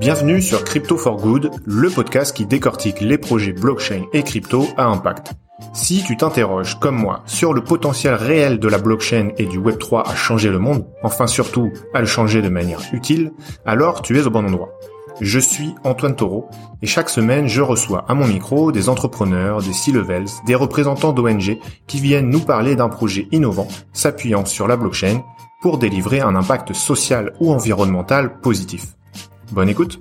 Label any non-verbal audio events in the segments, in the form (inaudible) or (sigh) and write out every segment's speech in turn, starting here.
Bienvenue sur Crypto for Good, le podcast qui décortique les projets blockchain et crypto à impact. Si tu t'interroges, comme moi, sur le potentiel réel de la blockchain et du Web3 à changer le monde, enfin surtout à le changer de manière utile, alors tu es au bon endroit. Je suis Antoine Taureau et chaque semaine je reçois à mon micro des entrepreneurs, des C-levels, des représentants d'ONG qui viennent nous parler d'un projet innovant s'appuyant sur la blockchain pour délivrer un impact social ou environnemental positif. Bonne écoute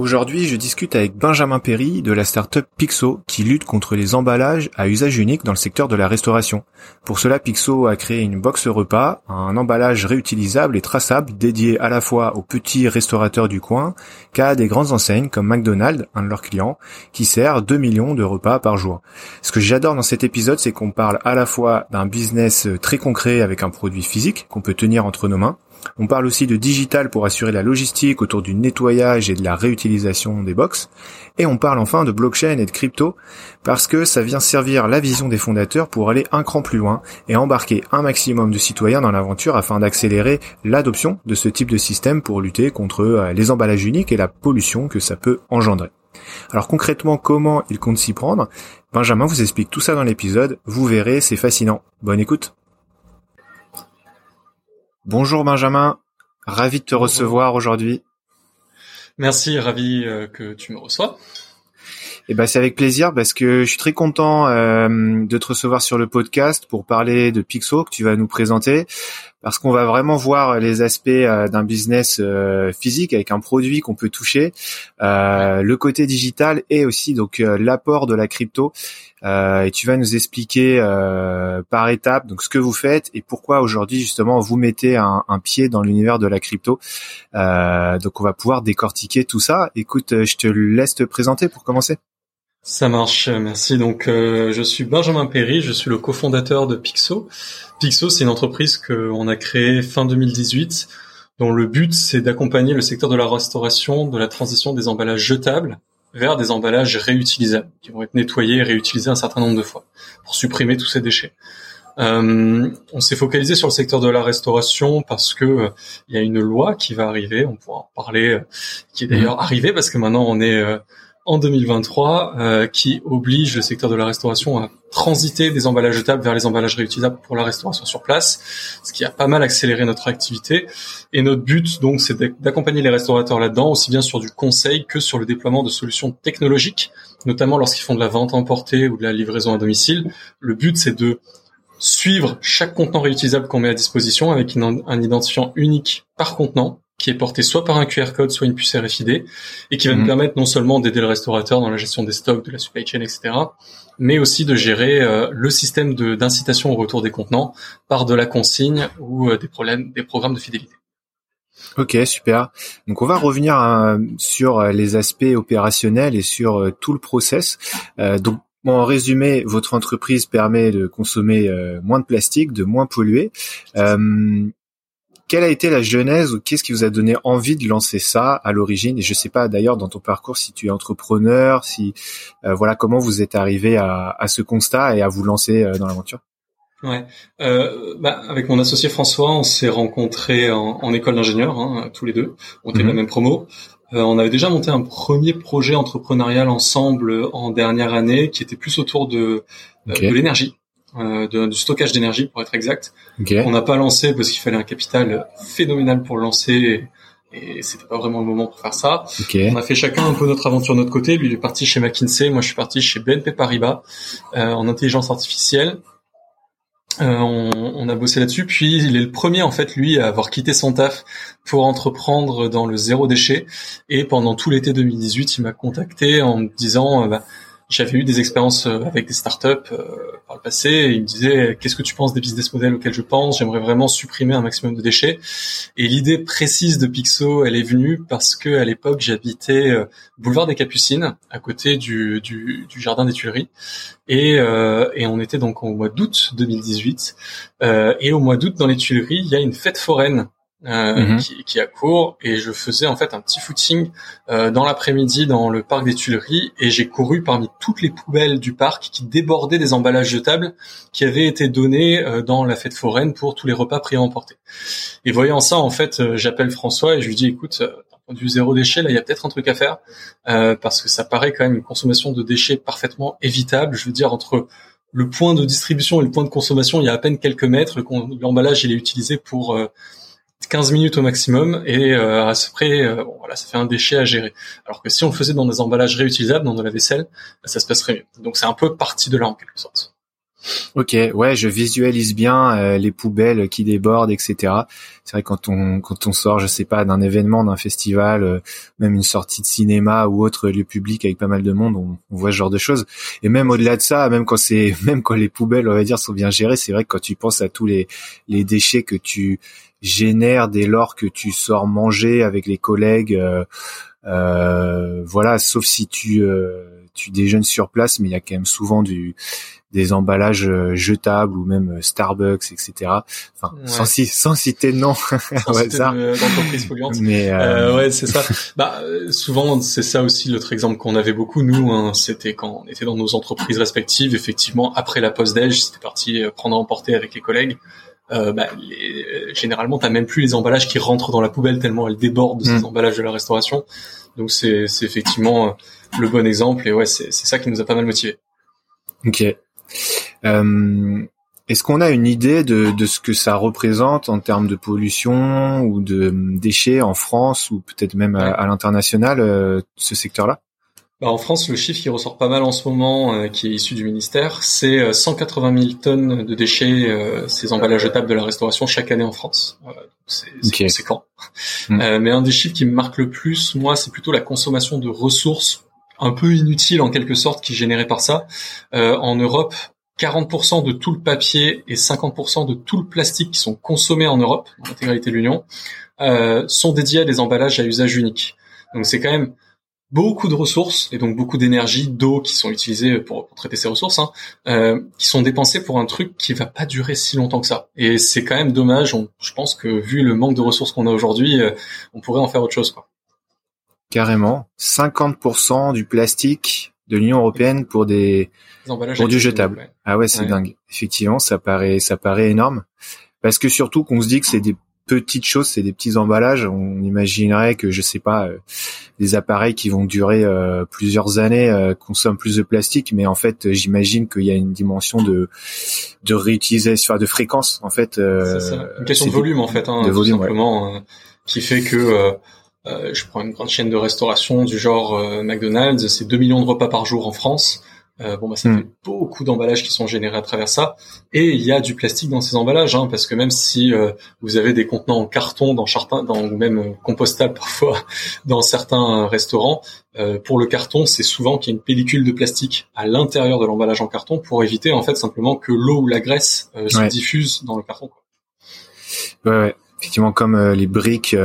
Aujourd'hui, je discute avec Benjamin Perry de la startup Pixo qui lutte contre les emballages à usage unique dans le secteur de la restauration. Pour cela, Pixo a créé une box repas, un emballage réutilisable et traçable dédié à la fois aux petits restaurateurs du coin qu'à des grandes enseignes comme McDonald's, un de leurs clients, qui sert 2 millions de repas par jour. Ce que j'adore dans cet épisode, c'est qu'on parle à la fois d'un business très concret avec un produit physique qu'on peut tenir entre nos mains, on parle aussi de digital pour assurer la logistique autour du nettoyage et de la réutilisation des box. Et on parle enfin de blockchain et de crypto parce que ça vient servir la vision des fondateurs pour aller un cran plus loin et embarquer un maximum de citoyens dans l'aventure afin d'accélérer l'adoption de ce type de système pour lutter contre euh, les emballages uniques et la pollution que ça peut engendrer. Alors concrètement, comment ils comptent s'y prendre? Benjamin vous explique tout ça dans l'épisode. Vous verrez, c'est fascinant. Bonne écoute. Bonjour Benjamin, ravi de te recevoir aujourd'hui. Merci, ravi euh, que tu me reçois. Eh ben c'est avec plaisir parce que je suis très content euh, de te recevoir sur le podcast pour parler de Pixo que tu vas nous présenter parce qu'on va vraiment voir les aspects euh, d'un business euh, physique avec un produit qu'on peut toucher, euh, le côté digital et aussi donc l'apport de la crypto. et tu vas nous expliquer par étape donc ce que vous faites et pourquoi aujourd'hui justement vous mettez un, un pied dans l'univers de la crypto. donc on va pouvoir décortiquer tout ça. Écoute, je te laisse te présenter pour commencer. Ça marche, merci. Donc, euh, je suis Benjamin Perry, je suis le cofondateur de Pixo. Pixo, c'est une entreprise qu'on a créée fin 2018, dont le but, c'est d'accompagner le secteur de la restauration de la transition des emballages jetables vers des emballages réutilisables, qui vont être nettoyés et réutilisés un certain nombre de fois, pour supprimer tous ces déchets. Euh, on s'est focalisé sur le secteur de la restauration parce que euh, il y a une loi qui va arriver, on pourra en parler, qui est d'ailleurs mmh. arrivée parce que maintenant on est en 2023 euh, qui oblige le secteur de la restauration à transiter des emballages jetables vers les emballages réutilisables pour la restauration sur place, ce qui a pas mal accéléré notre activité. Et notre but, donc, c'est d'accompagner les restaurateurs là-dedans, aussi bien sur du conseil que sur le déploiement de solutions technologiques, notamment lorsqu'ils font de la vente emportée ou de la livraison à domicile. Le but, c'est de suivre chaque contenant réutilisable qu'on met à disposition avec un identifiant unique par contenant qui est porté soit par un QR code, soit une puce RFID, et qui va nous mhm. permettre non seulement d'aider le restaurateur dans la gestion des stocks, de la supply chain, etc., mais aussi de gérer euh, le système d'incitation au retour des contenants par de la consigne ou euh, des problèmes, des programmes de fidélité. Ok, super. Donc on va revenir euh, sur les aspects opérationnels et sur tout le process. donc en résumé, votre entreprise permet de consommer moins de plastique, de moins polluer quelle a été la genèse ou qu'est-ce qui vous a donné envie de lancer ça à l'origine? Et je sais pas d'ailleurs dans ton parcours si tu es entrepreneur, si euh, voilà comment vous êtes arrivé à, ce constat et à vous lancer euh, dans l'aventure? Ouais, euh, bah, avec mon associé François, on s'est rencontrés en, école d'ingénieur, hein, tous les deux. On était de la mhm. même promo. on avait déjà monté un premier projet entrepreneurial ensemble en dernière année, qui était plus autour de, de l'énergie. Euh, de, du stockage d'énergie pour être exact. On n'a pas lancé parce qu'il fallait un capital phénoménal pour le lancer et, et c'était pas vraiment le moment pour faire ça. On a fait chacun un peu notre aventure de notre côté. Lui il est parti chez McKinsey, moi je suis parti chez BNP Paribas euh, en intelligence artificielle. Euh, on, on, a bossé là-dessus, puis il est le premier en fait lui à avoir quitté son taf pour entreprendre dans le zéro déchet. Et pendant tout l'été 2018, il m'a contacté en me disant bah, j'avais eu des expériences euh, avec des startups euh, par le passé et il me disait qu'est-ce que tu penses des business models auxquels je pense? J'aimerais vraiment supprimer un maximum de déchets. Et l'idée précise de Pixo, elle est venue parce que à l'époque j'habitais euh, boulevard des Capucines, à côté du, du, jardin des Tuileries, et, et on était donc au mois d'août 2018. et au mois d'août dans les Tuileries, il y a une fête foraine euh, mhm. qui, qui a cours et je faisais en fait un petit footing euh, dans l'après-midi dans le parc des Tuileries et j'ai couru parmi toutes les poubelles du parc qui débordaient des emballages jetables qui avaient été donnés euh, dans la fête foraine pour tous les repas pris à emporter. Et voyant ça, en fait, euh, j'appelle François et je lui dis écoute, d'un point de vue zéro déchet, là, il y a peut-être un truc à faire parce que ça paraît quand même une consommation de déchets parfaitement évitable. Je veux dire entre le point de distribution et le point de consommation, il y a à peine quelques mètres. L'emballage, il est utilisé pour 15 minutes au maximum et euh, après euh, voilà ça fait un déchet à gérer alors que si on faisait dans des emballages réutilisables dans de la vaisselle ça se passerait mieux donc c'est un peu parti de là en quelque sorte Ok, ouais, je visualise bien euh, les poubelles qui débordent, etc. C'est vrai quand on quand on sort, je sais pas, d'un événement, d'un festival, même une sortie de cinéma ou autre lieu public avec pas mal de monde, on, voit ce genre de choses. Et même au-delà de ça, même quand c'est (laughs) même quand les poubelles, on va dire, sont bien gérées, c'est vrai que quand tu penses à tous les déchets que tu génère dès lors que tu sors manger avec les collègues. Euh, euh, voilà, sauf si tu euh, tu déjeunes sur place, mais il y a quand même souvent du des emballages jetables ou même Starbucks, etc. Enfin, sans, sans citer de (laughs) nom, d'entreprise polluante. Mais euh... ouais, c'est ça. bah, souvent, c'est ça aussi l'autre exemple qu'on avait beaucoup nous. Hein, c'était quand on était dans nos entreprises respectives. Effectivement, après la pause déj, c'était parti prendre à emporter avec les collègues euh, bah, les, généralement t'as même plus les emballages qui rentrent dans la poubelle tellement elles débordent de ces mm. emballages de la restauration. Donc c'est effectivement euh, le bon exemple et ouais c'est ça qui nous a pas mal motivé. Ok. Euh, Est-ce qu'on a une idée de, de, ce que ça représente en termes de pollution ou de déchets en France ou peut-être même à, l'international euh, ce secteur-là? Bah, en France, le chiffre qui ressort pas mal en ce moment, euh, qui est issu du ministère, c'est 180 euh, 000 tonnes de déchets, euh, ces emballages jetables de la restauration chaque année en France. c'est okay. conséquent. Mm. mais un des chiffres qui me marque le plus, moi, c'est plutôt la consommation de ressources un peu inutiles en quelque sorte qui est générée par ça. en Europe, 40% de tout le papier et 50% de tout le plastique qui sont consommés en Europe, en l'intégralité de l'Union, sont dédiés à des emballages à usage unique. Donc c'est quand même beaucoup de ressources et donc beaucoup d'énergie, d'eau qui sont utilisées pour, traiter ces ressources, hein, euh, qui sont dépensées pour un truc qui va pas durer si longtemps que ça. Et c'est quand même dommage. je pense que vu le manque de ressources qu'on a aujourd'hui, euh, on pourrait en faire autre chose. Quoi. Carrément, 50% du plastique de l'Union européenne pour des pour du jetable. Ah ouais, c'est dingue. Effectivement, ça paraît ça paraît énorme parce que surtout qu'on se dit que c'est des petites choses, c'est des petits emballages. On imaginerait que je sais pas, euh, des appareils qui vont durer euh, plusieurs années euh, consomment plus de plastique, mais en fait, j'imagine qu'il y a une dimension de de réutilisation, de fréquence en fait. c'est ça. Une question de volume en fait, hein, de volume, simplement, qui fait que je prends une grande chaîne de restauration du genre McDonald's, c'est 2 millions de repas par jour en France. Euh, bon bah ça hmm. fait beaucoup d'emballages qui sont générés à travers ça et il y a du plastique dans ces emballages hein, parce que même si euh, vous avez des contenants en carton dans certains dans ou même euh, compostables (laughs) parfois dans certains restaurants pour le carton c'est souvent qu'il y a une pellicule de plastique à l'intérieur de l'emballage en carton pour éviter en fait simplement que l'eau ou la graisse se diffuse dans le carton quoi. Ouais, ouais. effectivement comme les briques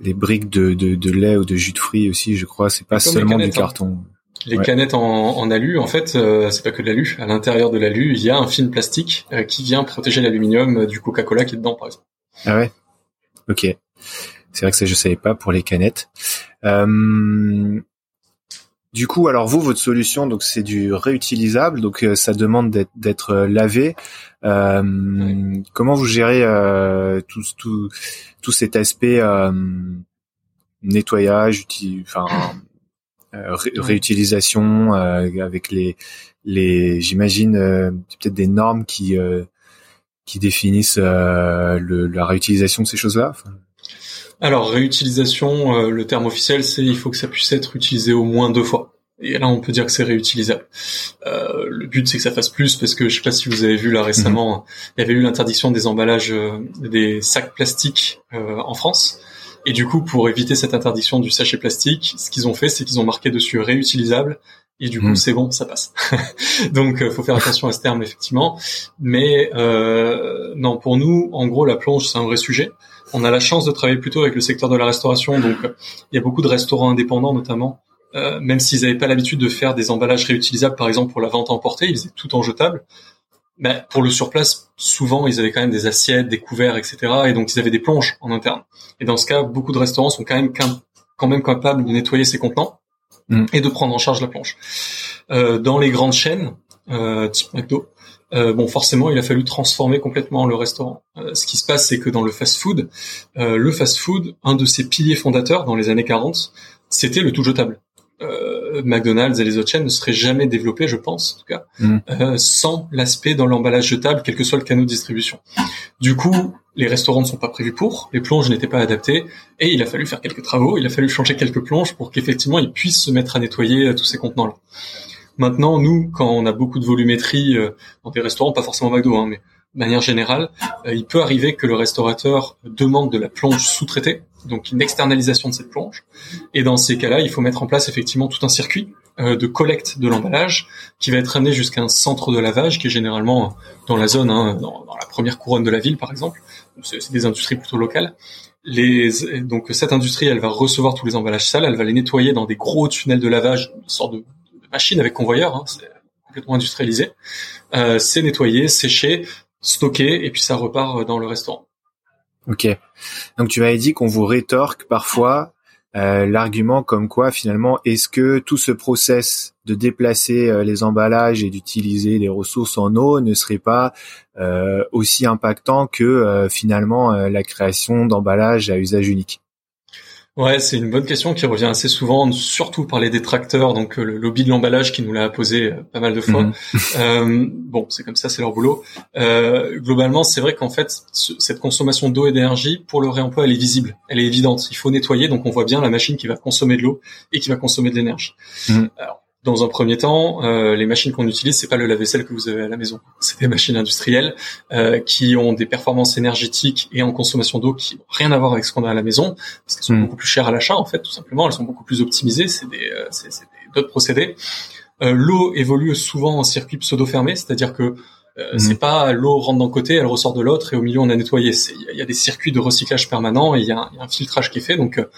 les briques de, de, de, lait ou de jus de fruits aussi je crois c'est pas seulement du hein. Les canettes en, en, alu, en fait, euh, c'est pas que de l'alu. À l'intérieur de l'alu, il y a un film plastique euh, qui vient protéger l'aluminium euh, du Coca-Cola qui est dedans, par exemple. Ah ouais? Ok. C'est vrai que ça je savais pas pour les canettes. Du coup, alors vous, votre solution, donc c'est du réutilisable, donc ça demande d'être lavé. Comment vous gérez tout, tout, tout cet aspect nettoyage, enfin euh, réutilisation euh, avec les les j'imagine euh, peut-être des normes qui qui définissent le, la réutilisation de ces choses-là. Alors réutilisation, le terme officiel, c'est il faut que ça puisse être utilisé au moins deux fois. Et là, on peut dire que c'est réutilisable. Euh, le but, c'est que ça fasse plus, parce que je sais pas si vous avez vu là récemment, mhm. il y avait eu l'interdiction des emballages, des sacs plastiques euh, en France. Et du coup, pour éviter cette interdiction du sachet plastique, ce qu'ils ont fait, c'est qu'ils ont marqué dessus réutilisable. Et du coup, hmm. c'est bon, ça passe. (laughs) Donc, euh, faut faire attention à ce terme, effectivement. Mais euh, non, pour nous, en gros, la plonge, c'est un vrai sujet. On a la chance de travailler plutôt avec le secteur de la restauration. Donc, il y a beaucoup de restaurants indépendants, notamment, euh, même s'ils n'avaient pas l'habitude de faire des emballages réutilisables, par exemple pour la vente emportée, ils faisaient tout en jetable pour le surplace, souvent ils avaient quand même des assiettes, des couverts, etc. Et donc ils avaient des plonges en interne. Et dans ce cas, beaucoup de restaurants sont quand même quand même capables de nettoyer ces contenants mm. et de prendre en charge la plonge. Euh, dans les grandes chaînes, euh, type McDo, euh, bon, forcément, il a fallu transformer complètement le restaurant. Euh, ce qui se passe, c'est que dans le fast-food, euh, le fast-food, un de ses piliers fondateurs dans les années 40, c'était le tout jetable. Euh, McDonald's et les autres chaînes ne seraient jamais développés, je pense, en tout cas, mm. euh, sans l'aspect dans l'emballage jetable, quel que soit le canal de distribution. Du coup, les restaurants ne sont pas prévus pour, les plonges n'étaient pas adaptées, et il a fallu faire quelques travaux, il a fallu changer quelques plonges pour qu'effectivement ils puissent se mettre à nettoyer tous ces contenants-là. Maintenant, nous, quand on a beaucoup de volumétrie euh, dans des restaurants, pas forcément McDo, hein, mais de manière générale, euh, il peut arriver que le restaurateur demande de la plonge sous-traitée, donc une externalisation de cette plonge. Et dans ces cas-là, il faut mettre en place effectivement tout un circuit euh, de collecte de l'emballage qui va être amené jusqu'à un centre de lavage qui est généralement dans la zone, hein, dans, la première couronne de la ville par exemple. C'est des industries plutôt locales. Les, donc cette industrie, elle va recevoir tous les emballages sales, elle va les nettoyer dans des gros tunnels de lavage, une sorte de machine avec convoyeur, hein, complètement industrialisé. Euh, c'est nettoyé, séché, stocké, et puis ça repart dans le restaurant. Ok. Donc tu m'avais dit qu'on vous rétorque parfois euh, l'argument comme quoi finalement est-ce que tout ce process de déplacer euh, les emballages et d'utiliser les ressources en eau ne serait pas euh, aussi impactant que euh, finalement la création d'emballages à usage unique? Ouais, c'est une bonne question qui revient assez souvent, surtout par les détracteurs, donc euh, le lobby de l'emballage qui nous l'a posé euh, pas mal de fois. Mhm. (laughs) euh, bon, c'est comme ça, c'est leur boulot. Euh, globalement, c'est vrai qu'en fait, cette consommation d'eau et d'énergie, pour le réemploi, elle est visible, elle est évidente. Il faut nettoyer, donc on voit bien la machine qui va consommer de l'eau et qui va consommer de l'énergie. Mhm. Alors, dans un premier temps, euh, les machines qu'on utilise, c'est pas le lave-vaisselle que vous avez à la maison. C'est des machines industrielles euh, qui ont des performances énergétiques et en consommation d'eau qui n'ont rien à voir avec ce qu'on a à la maison, parce qu'elles sont hmm. beaucoup plus chères à l'achat en fait, tout simplement. Elles sont beaucoup plus optimisées. C'est des, euh, d'autres procédés. Euh, l'eau évolue souvent en circuit pseudo fermé, c'est-à-dire que euh, mhm. C'est pas l'eau rentre d'un côté, elle ressort de l'autre et au milieu on a nettoyé. Il y, a des circuits de recyclage permanent et il y, a un filtrage qui est fait. Donc euh,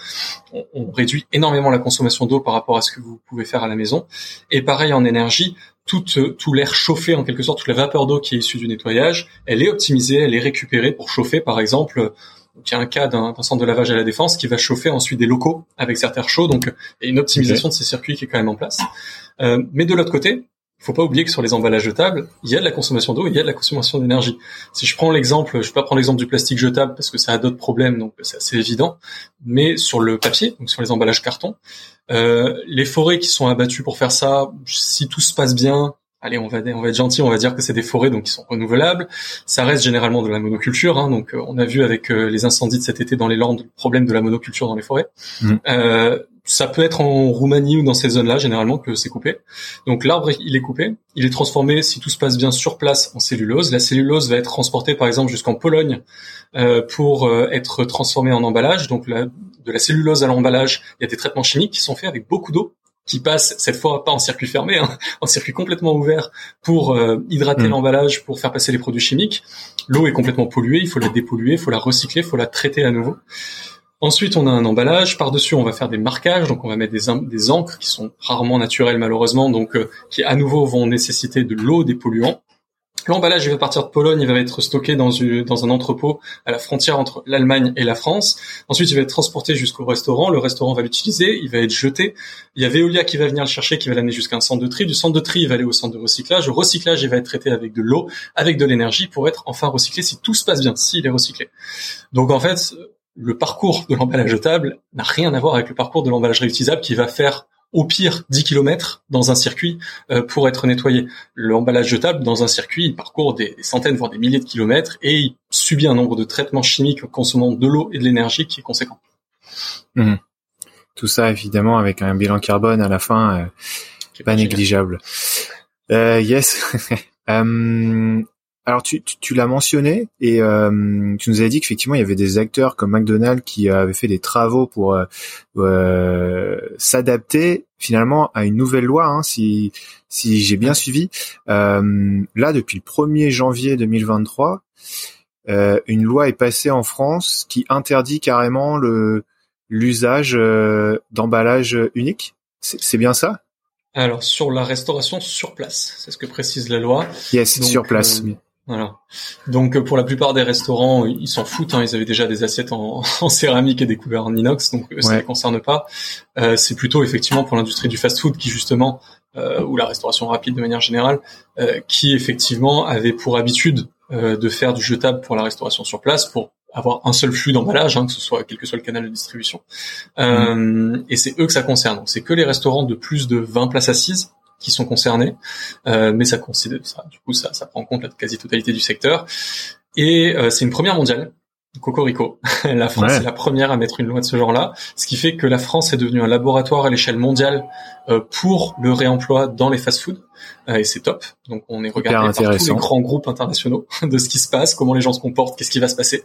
on, on, réduit énormément la consommation d'eau par rapport à ce que vous pouvez faire à la maison. Et pareil en énergie, tout, euh, tout l'air chauffé en quelque sorte, toute la vapeur d'eau qui est issue du nettoyage, elle est optimisée, elle est récupérée pour chauffer par exemple. il y a un cas d'un centre de lavage à la défense qui va chauffer ensuite des locaux avec certains chauds. Donc il y a une optimisation de ces circuits qui est quand même en place. Euh, mais de l'autre côté, faut pas oublier que sur les emballages jetables, il y a de la consommation d'eau, il y a de la consommation d'énergie. Si je prends l'exemple, je vais pas prendre l'exemple du plastique jetable parce que ça a d'autres problèmes, donc c'est assez évident. Mais sur le papier, donc sur les emballages carton, euh, les forêts qui sont abattues pour faire ça, si tout se passe bien, allez, on va, on va être gentil, on va dire que c'est des forêts donc qui sont renouvelables. Ça reste généralement de la monoculture, hein, donc euh, on a vu avec euh, les incendies de cet été dans les Landes le problème de la monoculture dans les forêts. Mmh. Euh, ça peut être en Roumanie ou dans ces zones-là, généralement, que c'est coupé. Donc l'arbre, il est coupé, il est transformé, si tout se passe bien, sur place en cellulose. La cellulose va être transportée, par exemple, jusqu'en Pologne euh, pour euh, être transformée en emballage. Donc la, de la cellulose à l'emballage, il y a des traitements chimiques qui sont faits avec beaucoup d'eau qui passent cette fois pas en circuit fermé, hein, (laughs) en circuit complètement ouvert pour euh, hydrater mmh. l'emballage, pour faire passer les produits chimiques. L'eau est complètement polluée, il faut la dépolluer, il faut la recycler, il faut la traiter à nouveau. Ensuite, on a un emballage. Par-dessus, on va faire des marquages. Donc, on va mettre des, des encres qui sont rarement naturelles, malheureusement, donc euh, qui à nouveau vont nécessiter de l'eau, des polluants. L'emballage il va partir de Pologne, il va être stocké dans, une, dans un entrepôt à la frontière entre l'Allemagne et la France. Ensuite, il va être transporté jusqu'au restaurant. Le restaurant va l'utiliser, il va être jeté. Il y a Veolia qui va venir le chercher, qui va l'amener jusqu'à un centre de tri. Du centre de tri, il va aller au centre de recyclage. Le recyclage, il va être traité avec de l'eau, avec de l'énergie pour être enfin recyclé si tout se passe bien, s'il est recyclé. Donc en fait, le parcours de l'emballage jetable n'a rien à voir avec le parcours de l'emballage réutilisable qui va faire au pire 10 km dans un circuit euh, pour être nettoyé. L'emballage jetable dans un circuit, il parcourt des, centaines voire des milliers de kilomètres et il subit un nombre de traitements chimiques consommant de l'eau et de l'énergie qui est conséquent. Mmh. Tout ça évidemment avec un bilan carbone à la fin euh, pas négligeable. Euh, yes. (laughs) euh, alors tu, tu, l'as mentionné et euh, tu nous avais dit qu'effectivement il y avait des acteurs comme McDonald's qui avaient fait des travaux pour euh, euh, s'adapter finalement à une nouvelle loi, hein, si si j'ai bien suivi. là depuis le 1er janvier 2023, une loi est passée en France qui interdit carrément le l'usage d'emballage unique. C'est bien ça? Alors sur la restauration sur place, c'est ce que précise la loi. Yes, sur place. Voilà. Donc pour la plupart des restaurants, ils s'en foutent. Hein, ils avaient déjà des assiettes en, (laughs) céramique et des couverts en inox, donc ça ne les concerne pas. Euh, c'est plutôt effectivement pour l'industrie du fast-food qui justement, euh, ou la restauration rapide de manière générale, euh, qui effectivement avait pour habitude euh, de faire du jetable pour la restauration sur place pour avoir un seul flux d'emballage, hein, que ce soit quel que soit le canal de distribution. Euh, et c'est eux que ça concerne. Donc c'est que les restaurants de plus de 20 places assises qui sont concernés, euh, mais ça considère ça. Du coup, ça, ça prend en compte la quasi-totalité du secteur. Et euh, c'est une première mondiale. Cocorico. (laughs) la France est la première à mettre une loi de ce genre-là, ce qui fait que la France est devenue un laboratoire à l'échelle mondiale euh, pour le réemploi dans les fast-foods. Euh, et c'est top. Donc on est regardé par tous les grands groupes internationaux (laughs) de ce qui se passe, comment les gens se comportent, qu'est-ce qui va se passer.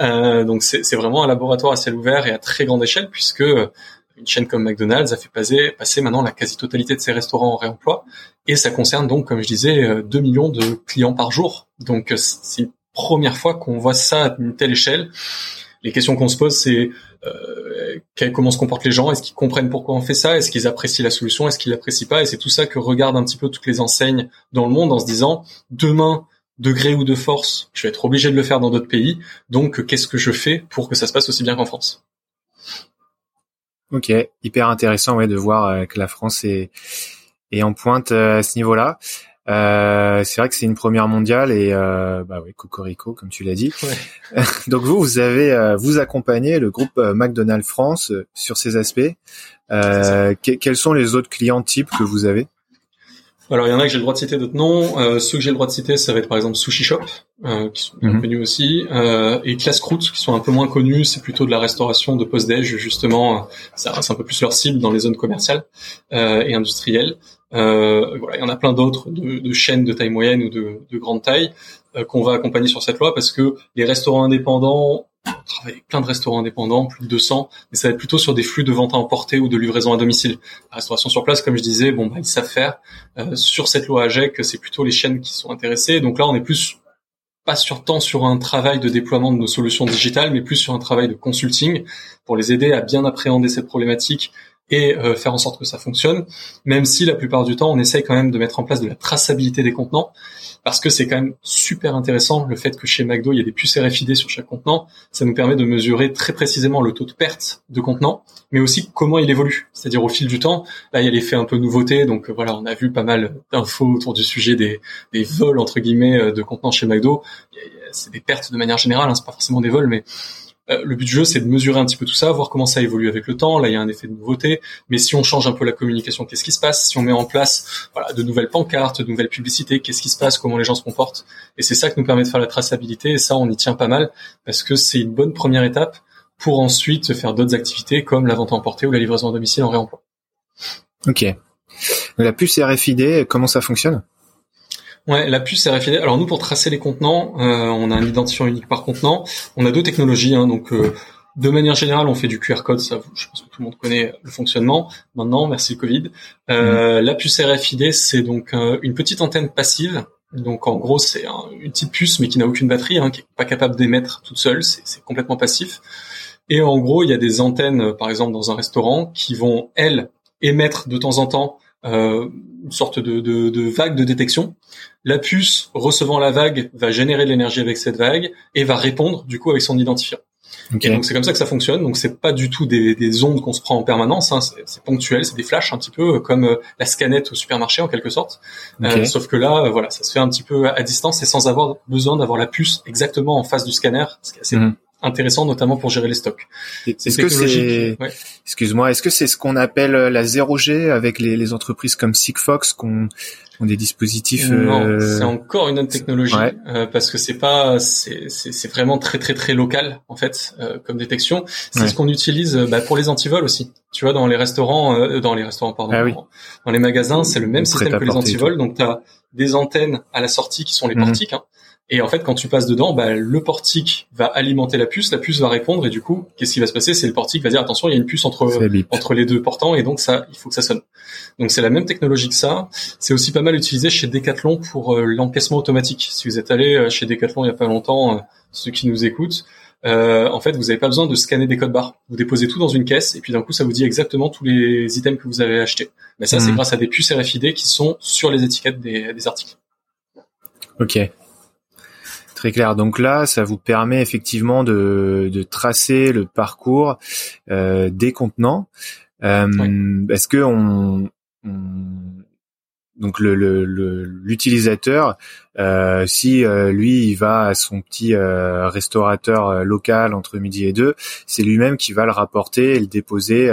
Euh, donc c'est vraiment un laboratoire à ciel ouvert et à très grande échelle puisque une chaîne comme McDonald's a fait passer, passer maintenant la quasi-totalité de ses restaurants en réemploi. Et ça concerne donc, comme je disais, 2 millions de clients par jour. Donc c'est une première fois qu'on voit ça à une telle échelle. Les questions qu'on se pose, c'est euh, comment se comportent les gens? Est-ce qu'ils comprennent pourquoi on fait ça? Est-ce qu'ils apprécient la solution? Est-ce qu'ils l'apprécient pas? Et c'est tout ça que regardent un petit peu toutes les enseignes dans le monde en se disant demain, de gré ou de force, je vais être obligé de le faire dans d'autres pays. Donc, qu'est-ce que je fais pour que ça se passe aussi bien qu'en France? Ok, hyper intéressant ouais, de voir euh, que la France est, est en pointe euh, à ce niveau-là. Euh, c'est vrai que c'est une première mondiale et euh, bah oui, Cocorico comme tu l'as dit. Ouais. (laughs) Donc vous, vous avez euh, vous accompagné le groupe McDonald's France sur ces aspects. Euh, quels sont les autres clients types que vous avez? Alors il y en a que j'ai le droit de citer, d'autres non. Euh, ceux que j'ai le droit de citer, ça va être par exemple Sushi Shop, euh, qui sont bien mhm. connus aussi, euh, et Class Croûte, qui sont un peu moins connus. C'est plutôt de la restauration de post-déj, justement. Ça reste un peu plus leur cible dans les zones commerciales et industrielles. Euh, voilà, il y en a plein d'autres de, de, chaînes de taille moyenne ou de, de grande taille euh, qu'on va accompagner sur cette loi parce que les restaurants indépendants, travaille avec plein de restaurants indépendants, plus de 200, mais ça va être plutôt sur des flux de vente à emporter ou de livraison à domicile. La restauration sur place, comme je disais, bon, bah, ils savent faire. Euh, sur cette loi AGEC, c'est plutôt les chaînes qui sont intéressées. Donc là, on est plus pas sur tant sur un travail de déploiement de nos solutions digitales, mais plus sur un travail de consulting pour les aider à bien appréhender cette problématique et euh, faire en sorte que ça fonctionne, même si la plupart du temps on essaye quand même de mettre en place de la traçabilité des contenants, parce que c'est quand même super intéressant le fait que chez McDo il y a des puces RFID sur chaque contenant, ça nous permet de mesurer très précisément le taux de perte de contenant, mais aussi comment il évolue, c'est-à-dire au fil du temps. Là il y a l'effet un peu nouveauté, donc euh, voilà on a vu pas mal d'infos autour du sujet des, vols entre guillemets euh, de contenants chez McDo, c'est des pertes de manière générale, hein, c'est pas forcément des vols, mais le but du jeu, c'est de mesurer un petit peu tout ça, voir comment ça évolue avec le temps. Là, il y a un effet de nouveauté. Mais si on change un peu la communication, qu'est-ce qui se passe? Si on met en place voilà, de nouvelles pancartes, de nouvelles publicités, qu'est-ce qui se passe? Comment les gens se comportent? Et c'est ça qui nous permet de faire la traçabilité. Et ça, on y tient pas mal parce que c'est une bonne première étape pour ensuite faire d'autres activités comme la vente à emporter ou la livraison à domicile en réemploi. Ok. La puce RFID, comment ça fonctionne? Ouais, la puce RFID. Alors nous, pour tracer les contenants, euh, on a un identifiant unique par contenant. On a deux technologies. Hein, donc, euh, de manière générale, on fait du QR code. Ça, je pense que tout le monde connaît le fonctionnement. Maintenant, merci le Covid. Euh, mm. La puce RFID, c'est donc une petite antenne passive. Donc, en gros, c'est une petite puce, mais qui n'a aucune batterie, hein, qui est pas capable d'émettre toute seule. C'est complètement passif. Et en gros, il y a des antennes, par exemple, dans un restaurant, qui vont elles émettre de temps en temps euh, une sorte de, de, de, vague de détection. La puce recevant la vague va générer de l'énergie avec cette vague et va répondre du coup avec son identifiant. Et donc c'est comme ça que ça fonctionne. Donc c'est pas du tout des, des ondes qu'on se prend en permanence. Hein. C'est ponctuel, c'est des flashs un petit peu euh, comme euh, la scanette au supermarché en quelque sorte. Euh, sauf que là, voilà, ça se fait un petit peu à distance et sans avoir besoin d'avoir la puce exactement en face du scanner, ce qui est assez mhm intéressant notamment pour gérer les stocks. Est-ce que c'est, excuse-moi, est-ce que c'est ce qu'on appelle euh, la 0G avec les, les entreprises comme Sigfox qui ont, des dispositifs Non, euh, c'est encore une autre technologie euh, parce que c'est pas, c'est, c'est, vraiment très très très local en fait comme détection. C'est ce qu'on utilise bah, pour les antivols aussi. Tu vois, dans les restaurants, dans les restaurants pardon, ah dans les magasins, c'est le même système que les antivols. Donc tu as des antennes à la sortie qui sont les mhm. portiques. Hein, et en fait, quand tu passes dedans, bah, le portique va alimenter la puce, la puce va répondre, et du coup, qu'est-ce qui va se passer? C'est le portique va dire attention, il y a une puce entre entre les deux portants, et donc ça, il faut que ça sonne. Donc c'est la même technologie que ça. C'est aussi pas mal utilisé chez Decathlon pour euh, l'encaissement automatique. Si vous êtes allé euh, chez Decathlon il y a pas longtemps, euh, ceux qui nous écoutent, en fait, vous n'avez pas besoin de scanner des codes barres. Vous déposez tout dans une caisse et puis d'un coup, ça vous dit exactement tous les items que vous avez achetés. Mais ça, c'est mhm. grâce à des puces RFID qui sont sur les étiquettes des, des articles. Ok. Très clair. Donc là, ça vous permet effectivement de, de tracer le parcours euh, des contenants. Euh, Est-ce que on, donc le l'utilisateur, le, euh, si euh, lui il va à son petit euh, restaurateur local entre midi et deux, c'est lui-même qui va le rapporter et le déposer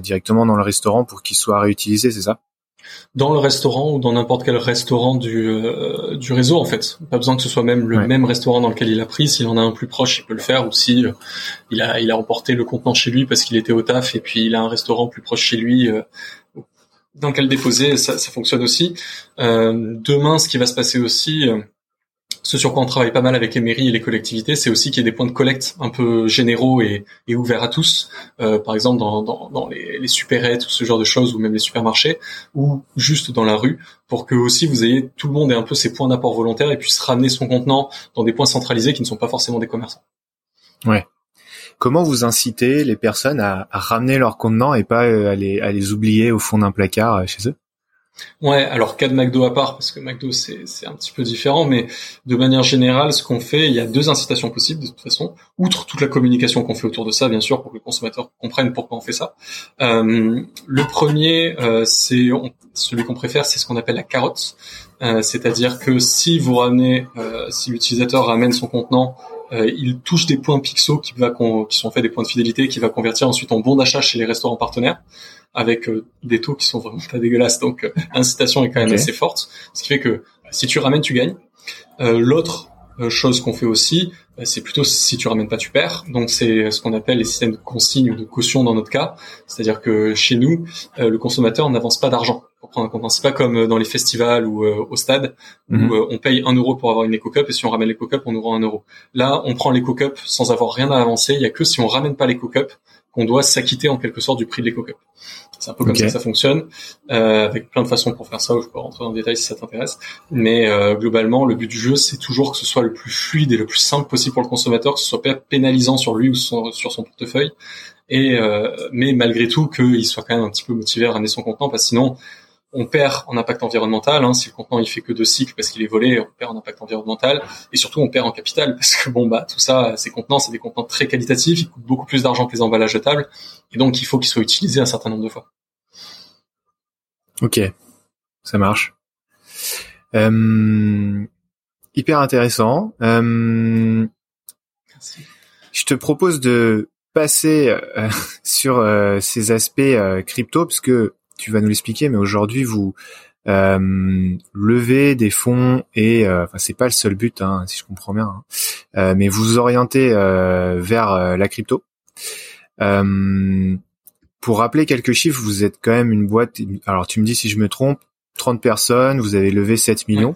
directement dans le restaurant pour qu'il soit réutilisé, c'est ça? Dans le restaurant ou dans n'importe quel restaurant du, euh, du réseau en fait. Pas besoin que ce soit même le même restaurant dans lequel il a pris. S'il en a un plus proche, il peut le faire. Ou si euh, il a il a emporté le contenant chez lui parce qu'il était au taf et puis il a un restaurant plus proche chez lui euh, dans lequel déposer, ça, ça fonctionne aussi. demain, ce qui va se passer aussi ce sur quoi on travaille pas mal avec les mairies et les collectivités, c'est aussi qu'il y ait des points de collecte un peu généraux et, et ouverts à tous. Euh, par exemple, dans, dans, dans les, les supérettes ou ce genre de choses, ou même les supermarchés, ou juste dans la rue, pour que aussi vous ayez tout le monde ait un peu ses points d'apport volontaires et puisse ramener son contenant dans des points centralisés qui ne sont pas forcément des commerçants. Ouais. Comment vous incitez les personnes à, à ramener leurs contenants et pas euh, à les, à les oublier au fond d'un placard euh, chez eux? Ouais, alors cas de McDo à part, parce que McDo c'est, un petit peu différent, mais de manière générale, ce qu'on fait, il y a deux incitations possibles de toute façon, outre toute la communication qu'on fait autour de ça, bien sûr, pour que le consommateur comprenne pourquoi on fait ça. Euh, le premier, euh, c'est celui qu'on préfère, c'est ce qu'on appelle la carotte, euh, c'est-à-dire que si vous ramenez, euh, si l'utilisateur ramène son contenant euh, il touche des points pixels qui, va qui sont faits des points de fidélité qui va convertir ensuite en bon d'achat chez les restaurants partenaires avec euh, des taux qui sont vraiment pas dégueulasses. Donc euh, l'incitation est quand même assez forte, ce qui fait que si tu ramènes, tu gagnes. Euh, L'autre chose qu'on fait aussi, c'est plutôt si tu ramènes pas, tu perds. Donc c'est ce qu'on appelle les systèmes de consigne ou de caution dans notre cas. C'est-à-dire que chez nous, le consommateur n'avance pas d'argent pour prendre un compte. C'est pas comme dans les festivals ou au stade où mhm. on paye un euro pour avoir une éco-cup et si on ramène l'éco-cup, on nous rend un euro. Là, on prend l'éco-cup sans avoir rien à avancer. Il y a que si on ramène pas l'éco-cup qu'on doit s'acquitter en quelque sorte du prix de l'éco-cup. C'est un peu comme ça que ça fonctionne, euh, avec plein de façons pour faire ça, où je peux rentrer dans le détail si ça t'intéresse. Mais euh, globalement, le but du jeu, c'est toujours que ce soit le plus fluide et le plus simple possible pour le consommateur, que ce soit pas pénalisant sur lui ou sur son portefeuille, et euh, mais malgré tout qu'il soit quand même un petit peu motivé à ramener son contenant, parce que sinon, on perd en impact environnemental. Hein, si le contenant il fait que deux cycles parce qu'il est volé, on perd en impact environnemental et surtout on perd en capital parce que bon bah tout ça, ces contenants, c'est des contenants très qualitatifs, ils coûtent beaucoup plus d'argent que les emballages jetables et donc il faut qu'ils soient utilisés un certain nombre de fois. Ok, ça marche. Euh, hyper intéressant. Euh, je te propose de passer euh, (laughs) sur euh, ces aspects euh, crypto parce que tu vas nous l'expliquer, mais aujourd'hui vous euh, levez des fonds et euh, enfin c'est pas le seul but, hein, si je comprends bien, hein. euh, mais vous orientez euh, vers euh, la crypto. pour rappeler quelques chiffres, vous êtes quand même une boîte. Alors tu me dis si je me trompe. 30 personnes, vous avez levé 7 millions.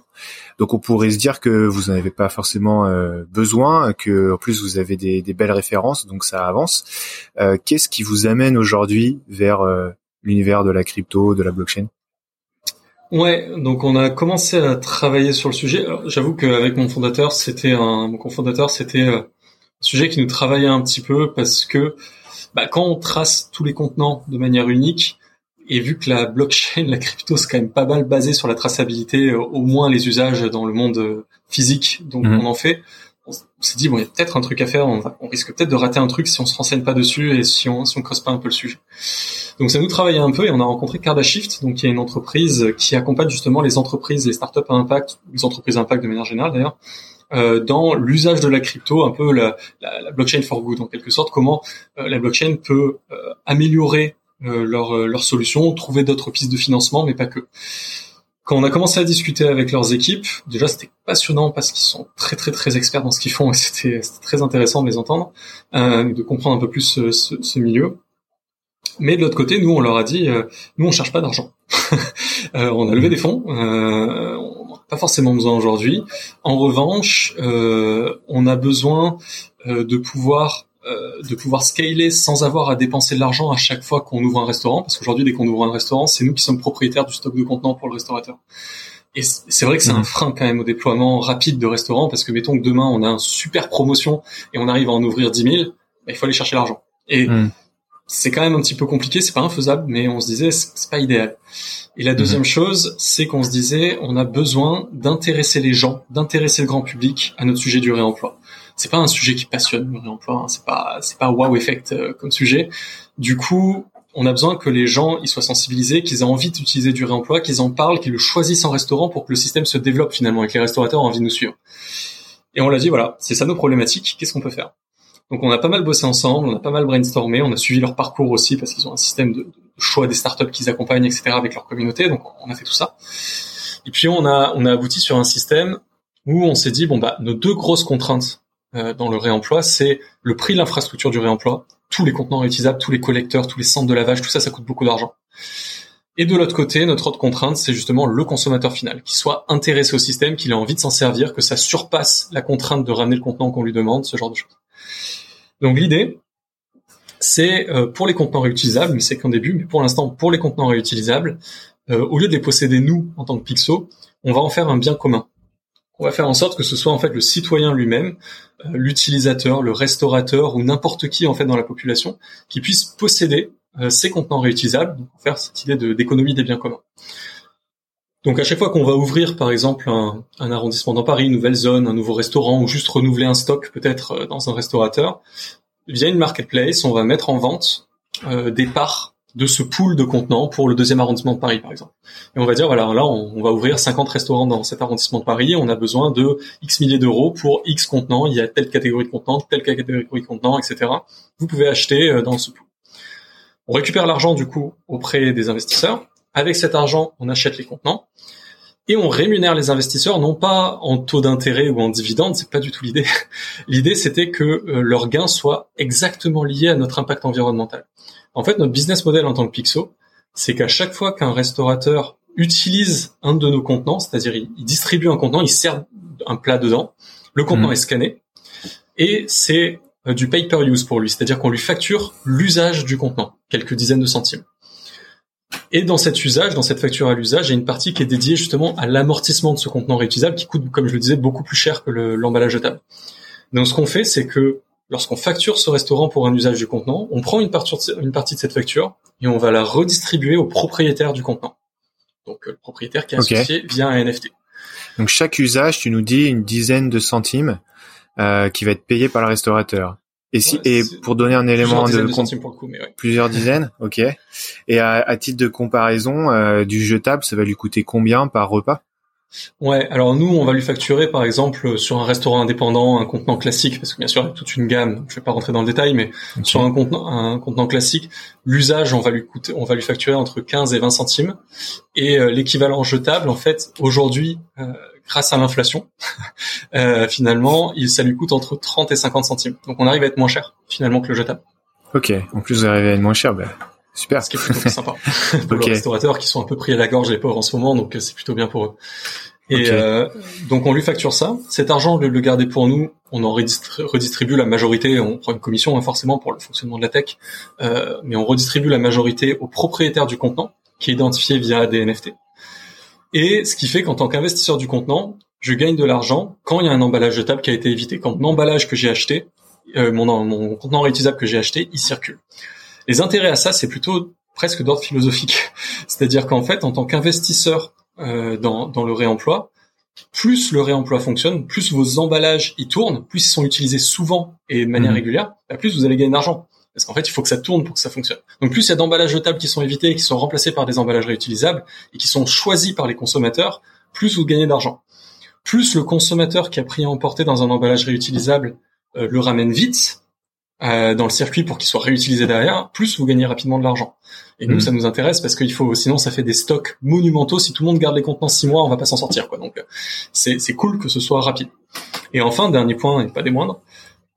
Donc on pourrait se dire que vous n'en avez pas forcément besoin, que en plus vous avez des, des belles références, donc ça avance. Qu'est-ce qui vous amène aujourd'hui vers l'univers de la crypto, de la blockchain? Ouais, donc on a commencé à travailler sur le sujet. J'avoue qu'avec mon fondateur, c'était un mon cofondateur, c'était euh, un sujet qui nous travaillait un petit peu parce que bah, quand on trace tous les contenants de manière unique, et vu que la blockchain, (laughs) la crypto, c'est quand même pas mal basé sur la traçabilité, euh, au moins les usages dans le monde euh, physique, donc mhm. on en fait, on s'est dit bon, il y a peut-être un truc à faire. On, risque peut-être de rater un truc si on se renseigne pas dessus et si on si on creuse pas un peu le sujet. Donc ça nous travaillait un peu et on a rencontré Cardashift, donc qui est une entreprise qui accompagne justement les entreprises, les startups à impact, les entreprises à impact de manière générale d'ailleurs, euh, dans l'usage de la crypto, un peu la, la, la, blockchain for good en quelque sorte, comment euh, la blockchain peut euh, améliorer euh, leur, leur solution, trouver d'autres pistes de financement, mais pas que quand on a commencé à discuter avec leurs équipes, déjà c'était passionnant parce qu'ils sont très très très experts dans ce qu'ils font et (laughs) c'était très intéressant de les entendre, euh, de comprendre un peu plus ce, milieu. Mais de l'autre côté, nous on leur a dit, euh, nous on cherche pas d'argent. (laughs) euh, on a levé des fonds, on n'a pas forcément besoin aujourd'hui. En revanche, on a besoin de pouvoir euh, de pouvoir scaler sans avoir à dépenser de l'argent à chaque fois qu'on ouvre un restaurant, parce qu'aujourd'hui, dès qu'on ouvre un restaurant, c'est nous qui sommes propriétaires du stock de contenants pour le restaurateur. Et c'est vrai que c'est un mhm. frein quand même au déploiement rapide de restaurants parce que mettons que demain on a une super promotion et on arrive à en ouvrir 10 000, bah, il faut aller chercher l'argent. Et mhm. c'est quand même un petit peu compliqué, c'est pas infaisable, mais on se disait c'est pas idéal. Et la deuxième mhm. chose, c'est qu'on se disait on a besoin d'intéresser les gens, d'intéresser le grand public à notre sujet du réemploi. C'est pas un sujet qui passionne le réemploi, hein. c'est pas c'est pas wow effect euh, comme sujet. Du coup, on a besoin que les gens ils soient sensibilisés, qu'ils aient envie d'utiliser du réemploi, qu'ils en parlent, qu'ils le choisissent en restaurant pour que le système se développe finalement et que les restaurateurs aient envie de nous suivre. Et on l'a dit, voilà, c'est ça nos problématiques, qu'est-ce qu'on peut faire? Donc on a pas mal bossé ensemble, on a pas mal brainstormé, on a suivi leur parcours aussi parce qu'ils ont un système de, choix des startups qu'ils accompagnent, etc. avec leur communauté, donc on a fait tout ça. Et puis on a, on a abouti sur un système où on s'est dit, bon bah nos deux grosses contraintes dans le réemploi, c'est le prix de l'infrastructure du réemploi tous les contenants réutilisables, tous les collecteurs, tous les centres de lavage, tout ça, ça coûte beaucoup d'argent. Et de l'autre côté, notre autre contrainte, c'est justement le consommateur final, qui soit intéressé au système, qu'il ait envie de s'en servir, que ça surpasse la contrainte de ramener le contenant qu'on lui demande, ce genre de choses. Donc l'idée, c'est euh, pour les contenants réutilisables, mais c'est qu'en début, mais pour l'instant, pour les contenants réutilisables, euh, au lieu de les posséder nous en tant que Pixo, on va en faire un bien commun on va faire en sorte que ce soit en fait le citoyen lui-même, euh, l'utilisateur, le restaurateur ou n'importe qui en fait dans la population qui puisse posséder euh, ces contenants réutilisables, donc faire cette idée d'économie des biens communs. Donc à chaque fois qu'on va ouvrir par exemple un, arrondissement dans Paris, une nouvelle zone, un nouveau restaurant ou juste renouveler un stock peut-être euh, dans un restaurateur, via une marketplace, on va mettre en vente des parts de ce pool de contenants pour le deuxième arrondissement de Paris, par exemple. Et on va dire, voilà, là, on, va ouvrir 50 restaurants dans cet arrondissement de Paris, on a besoin de X milliers d'euros pour X contenants, il y a telle catégorie de contenants, telle catégorie de contenants, etc. Vous pouvez acheter euh, dans ce pool. On récupère l'argent, du coup, auprès des investisseurs. Avec cet argent, on achète les contenants. Et on rémunère les investisseurs non pas en taux d'intérêt ou en dividende, c'est pas du tout l'idée. (laughs) l'idée c'était que euh, leurs gains soient exactement liés à notre impact environnemental. En fait, notre business model en tant que Pixo, c'est qu'à chaque fois qu'un restaurateur utilise un de nos contenants, c'est-à-dire il, distribue un contenant, il sert un plat dedans, le contenant mmh. est scanné et c'est euh, du pay per use pour lui, c'est-à-dire qu'on lui facture l'usage du contenant, quelques dizaines de centimes. Et dans cet usage, dans cette facture à l'usage, il y a une partie qui est dédiée justement à l'amortissement de ce contenant réutilisable qui coûte, comme je le disais, beaucoup plus cher que l'emballage jetable. Donc ce qu'on fait, c'est que lorsqu'on facture ce restaurant pour un usage du contenant, on prend une partie, de cette facture et on va la redistribuer au propriétaire du contenant. Donc euh, le propriétaire qui est associé via un NFT. Donc chaque usage, tu nous dis une dizaine de centimes euh, qui va être payé par le restaurateur. Et si et pour donner un élément de, plusieurs dizaines, ok. Et à, titre de comparaison, euh, du jetable, ça va lui coûter combien par repas? Ouais, alors nous, on va lui facturer, par exemple, sur un restaurant indépendant, un contenant classique, parce que bien sûr, il y a toute une gamme. Je vais pas rentrer dans le détail, mais sur un contenant, un contenant classique, l'usage, on va lui coûter, on va lui facturer entre 15 et 20 centimes, et euh, l'équivalent jetable, en fait, aujourd'hui, euh, grâce à l'inflation, (laughs) euh, finalement, il, ça lui coûte entre 30 et 50 centimes. Donc, on arrive à être moins cher finalement que le jetable. Ok. En plus, vous arrivez à être moins cher, ben. Super. Ce qui est plutôt sympa. (laughs) pour les restaurateurs qui sont un peu pris à la gorge les pauvres en ce moment, donc euh, c'est plutôt bien pour eux. Et euh, donc on lui facture ça. Cet argent, le, le garder pour nous, on en redistribue la majorité. On prend une commission hein, forcément pour le fonctionnement de la tech, euh, mais on redistribue la majorité au propriétaire du contenant, qui est identifié via des NFT. Et ce qui fait qu'en tant qu'investisseur du contenant, je gagne de l'argent quand il y a un emballage jetable qui a été évité, quand l'emballage que j'ai acheté, euh, mon, mon contenant réutilisable que j'ai acheté, il circule. Les intérêts à ça, c'est plutôt presque d'ordre philosophique. (laughs) C'est-à-dire qu'en fait, en tant qu'investisseur euh, dans, dans le réemploi, plus le réemploi fonctionne, plus vos emballages y tournent, plus ils sont utilisés souvent et de manière mhm. régulière, bah, plus vous allez gagner d'argent. Parce qu'en fait, il faut que ça tourne pour que ça fonctionne. Donc plus il y a d'emballages jetables qui sont évités et qui sont remplacés par des emballages réutilisables et qui sont choisis par les consommateurs, plus vous gagnez d'argent. Plus le consommateur qui a pris à emporter dans un emballage réutilisable euh, le ramène vite, euh, dans le circuit pour qu'il soit réutilisé derrière, plus vous gagnez rapidement de l'argent. Et nous, mm. ça nous intéresse parce qu'il faut, sinon, ça fait des stocks monumentaux. Si tout le monde garde les contenants six mois, on va pas s'en sortir, quoi. Donc, c'est, c'est cool que ce soit rapide. Et enfin, dernier point, et pas des moindres,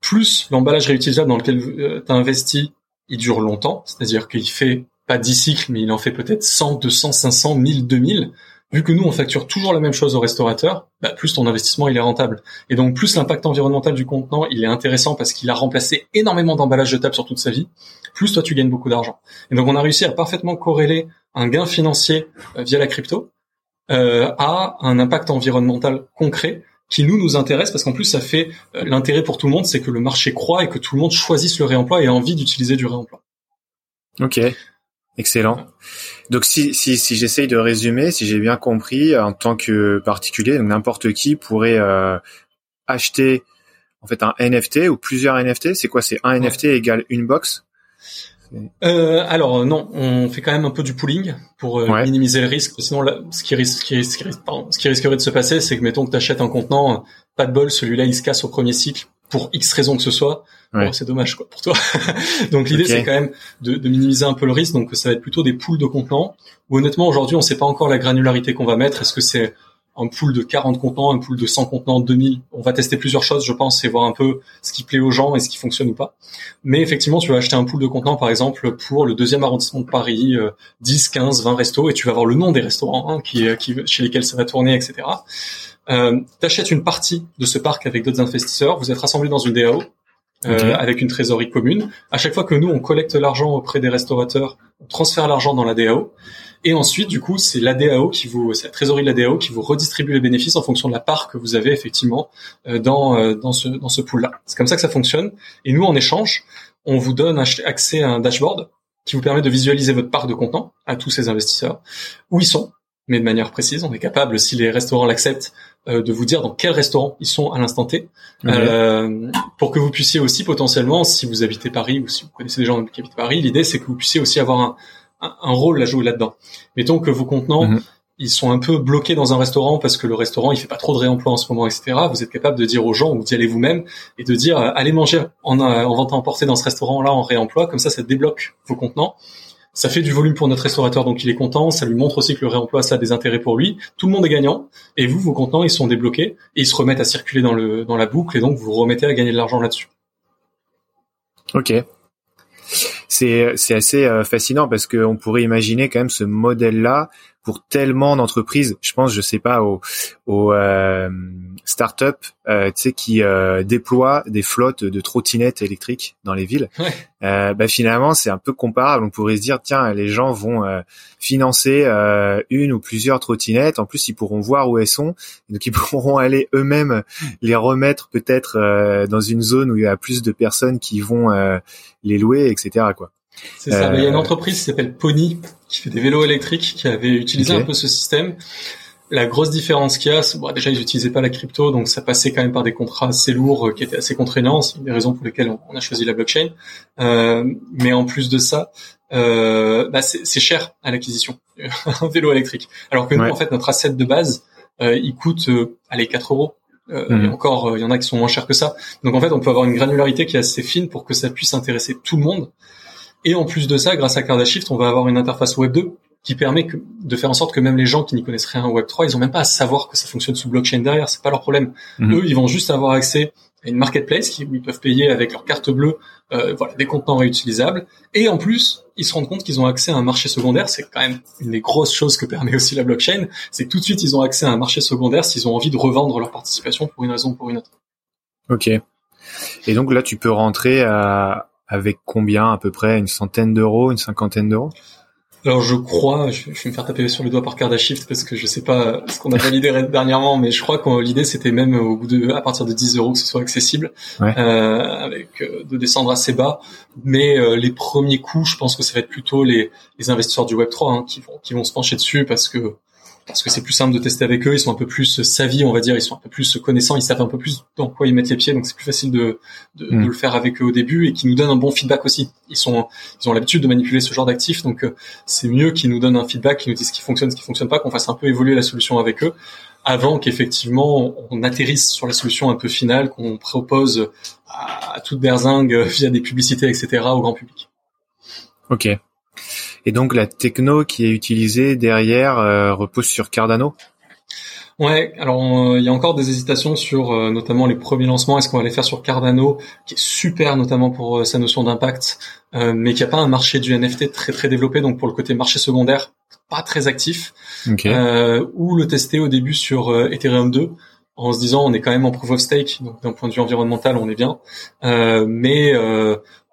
plus l'emballage réutilisable dans lequel euh, tu as investi, il dure longtemps, c'est-à-dire qu'il fait pas 10 cycles, mais il en fait peut-être 100, 200, 500, 1000, 2000 vu que nous on facture toujours la même chose au restaurateur, bah, plus ton investissement il est rentable. Et donc plus l'impact environnemental du contenant il est intéressant parce qu'il a remplacé énormément d'emballages jetables sur toute sa vie, plus toi tu gagnes beaucoup d'argent. Et donc on a réussi à parfaitement corréler un gain financier euh, via la crypto a un impact environnemental concret qui nous nous intéresse parce qu'en plus ça fait l'intérêt pour tout le monde, c'est que le marché croît et que tout le monde choisisse le réemploi et a envie d'utiliser du réemploi. Ok, excellent. Donc si si si j'essaye de résumer, si j'ai bien compris, en tant que particulier, n'importe qui pourrait acheter en fait un NFT ou plusieurs NFT. C'est quoi? C'est un NFT égale une box? Euh, alors non, on fait quand même un peu du pooling pour euh, minimiser le risque. Sinon, ce, qui risque, ce, qui ce qui risquerait de se passer, c'est que mettons que tu achètes un contenant, pas de bol, celui-là il se casse au premier cycle pour X raison que ce soit. C'est dommage quoi pour toi. (laughs) donc l'idée c'est quand même de, de, minimiser un peu le risque. Donc ça va être plutôt des pools de contenants. Où honnêtement aujourd'hui on sait pas encore la granularité qu'on va mettre. Est-ce que c'est un pool de 40 contenants, un pool de 100 contenants, 2000. On va tester plusieurs choses, je pense, et voir un peu ce qui plaît aux gens et ce qui fonctionne ou pas. Mais effectivement, tu vas acheter un pool de contenants, par exemple, pour le deuxième arrondissement de Paris, 10, 15, 20 restos, et tu vas avoir le nom des restaurants hein, qui, qui, chez lesquels ça va tourner, etc. Euh, tu achètes une partie de ce parc avec d'autres investisseurs, vous êtes rassemblés dans une DAO, euh, avec une trésorerie commune. À chaque fois que nous, on collecte l'argent auprès des restaurateurs, on transfère l'argent dans la DAO. Et ensuite, du coup, c'est la DAO qui vous, c'est la trésorerie de la DAO qui vous redistribue les bénéfices en fonction de la part que vous avez effectivement euh, dans euh, dans ce dans ce pool-là. C'est comme ça que ça fonctionne. Et nous, en échange, on vous donne accès à un dashboard qui vous permet de visualiser votre part de contenant à tous ces investisseurs, où ils sont, mais de manière précise. On est capable, si les restaurants l'acceptent, euh, de vous dire dans quel restaurant ils sont à l'instant T, euh, pour que vous puissiez aussi potentiellement, si vous habitez Paris ou si vous connaissez des gens qui habitent Paris, l'idée c'est que vous puissiez aussi avoir un, un, rôle à jouer là-dedans. Mettons que vos contenants, mhm. ils sont un peu bloqués dans un restaurant parce que le restaurant il fait pas trop de réemploi en ce moment, etc. Vous êtes capable de dire aux gens ou d'y aller vous-même et de dire euh, allez manger en, en vente à emporter dans ce restaurant-là en réemploi, comme ça ça débloque vos contenants. Ça fait du volume pour notre restaurateur, donc il est content. Ça lui montre aussi que le réemploi, ça a des intérêts pour lui. Tout le monde est gagnant. Et vous, vos contenants, ils sont débloqués et ils se remettent à circuler dans le dans la boucle et donc vous remettez à gagner de l'argent là-dessus. Ok c'est assez euh, fascinant parce qu'on pourrait imaginer quand même ce modèle-là pour tellement d'entreprises. Je pense, je sais pas, aux, aux euh, startups, euh, tu sais, qui euh, déploient des flottes de trottinettes électriques dans les villes. Euh, bah, finalement, c'est un peu comparable. On pourrait se dire, tiens, les gens vont euh, financer une ou plusieurs trottinettes. En plus, ils pourront voir où elles sont, donc ils (laughs) pourront aller eux-mêmes les remettre peut-être dans une zone où il y a plus de personnes qui vont les louer, etc. Quoi. C'est ça. Il y a une euh, entreprise qui s'appelle Pony qui fait des vélos électriques qui avait utilisé un peu ce système. La grosse différence qu'il y a, bon, déjà ils n'utilisaient pas la crypto, donc ça passait quand même par des contrats assez lourds euh, qui étaient assez contraignants. C'est une des raisons pour lesquelles on, a choisi la blockchain. Euh, mais en plus de ça, euh, bah c'est cher à l'acquisition (laughs) un vélo électrique. Alors que nous, en fait, notre asset de base, euh, il coûte euh, allez 4 euros. Et encore, il y en a qui sont moins chers que ça. Donc en fait, on peut avoir une granularité qui est assez fine pour que ça puisse intéresser tout le monde. Et en plus de ça, grâce à Cardashift, on va avoir une interface Web 2 qui permet de faire en sorte que même les gens qui n'y connaissent rien au Web 3, ils ont même pas à savoir que ça fonctionne sous blockchain derrière, c'est pas leur problème. Mhm. Eux, ils vont juste avoir accès à une marketplace où ils peuvent payer avec leur carte bleue euh, voilà, des contenants réutilisables. Et en plus, ils se rendent compte qu'ils ont accès à un marché secondaire. C'est quand même une des grosses choses que permet aussi la blockchain. C'est que tout de suite, ils ont accès à un marché secondaire s'ils ont envie de revendre leur participation pour une raison ou pour une autre. Ok. Et donc là, tu peux rentrer à, avec combien à peu près Une centaine d'euros, une cinquantaine d'euros? Alors je crois, je, vais me faire taper sur le doigt par Cardashift parce que je sais pas ce qu'on a validé (laughs) dernièrement, mais je crois que l'idée c'était même au bout de à partir de 10 euros que ce soit accessible, euh, avec euh, de descendre assez bas. Mais euh, les premiers coups, je pense que ça va être plutôt les, les investisseurs du Web 3 hein, qui vont qui vont se pencher dessus parce que parce que c'est plus simple de tester avec eux, ils sont un peu plus savis, on va dire, ils sont un peu plus connaissants, ils savent un peu plus dans quoi ils mettent les pieds, donc c'est plus facile de, de, mm. le faire avec eux au début et qui nous donnent un bon feedback aussi. Ils sont, ils ont l'habitude de manipuler ce genre d'actifs, donc euh, c'est mieux qu'ils nous donnent un feedback, qu'ils nous disent ce qui fonctionne, ce qui fonctionne pas, qu'on fasse un peu évoluer la solution avec eux, avant qu'effectivement on atterrisse sur la solution un peu finale qu'on propose à, toute berzingue via des publicités, etc. au grand public. Ok. Et donc la techno qui est utilisée derrière euh, repose sur Cardano? Ouais, alors euh, il y a encore des hésitations sur euh, notamment les premiers lancements. Est-ce qu'on va les faire sur Cardano, qui est super notamment pour sa notion d'impact, mais qui a pas un marché du NFT très très développé, donc pour le côté marché secondaire pas très actif. ou le tester au début sur Ethereum 2 en se disant on est quand même en proof of stake, donc d'un point de vue environnemental on est bien, mais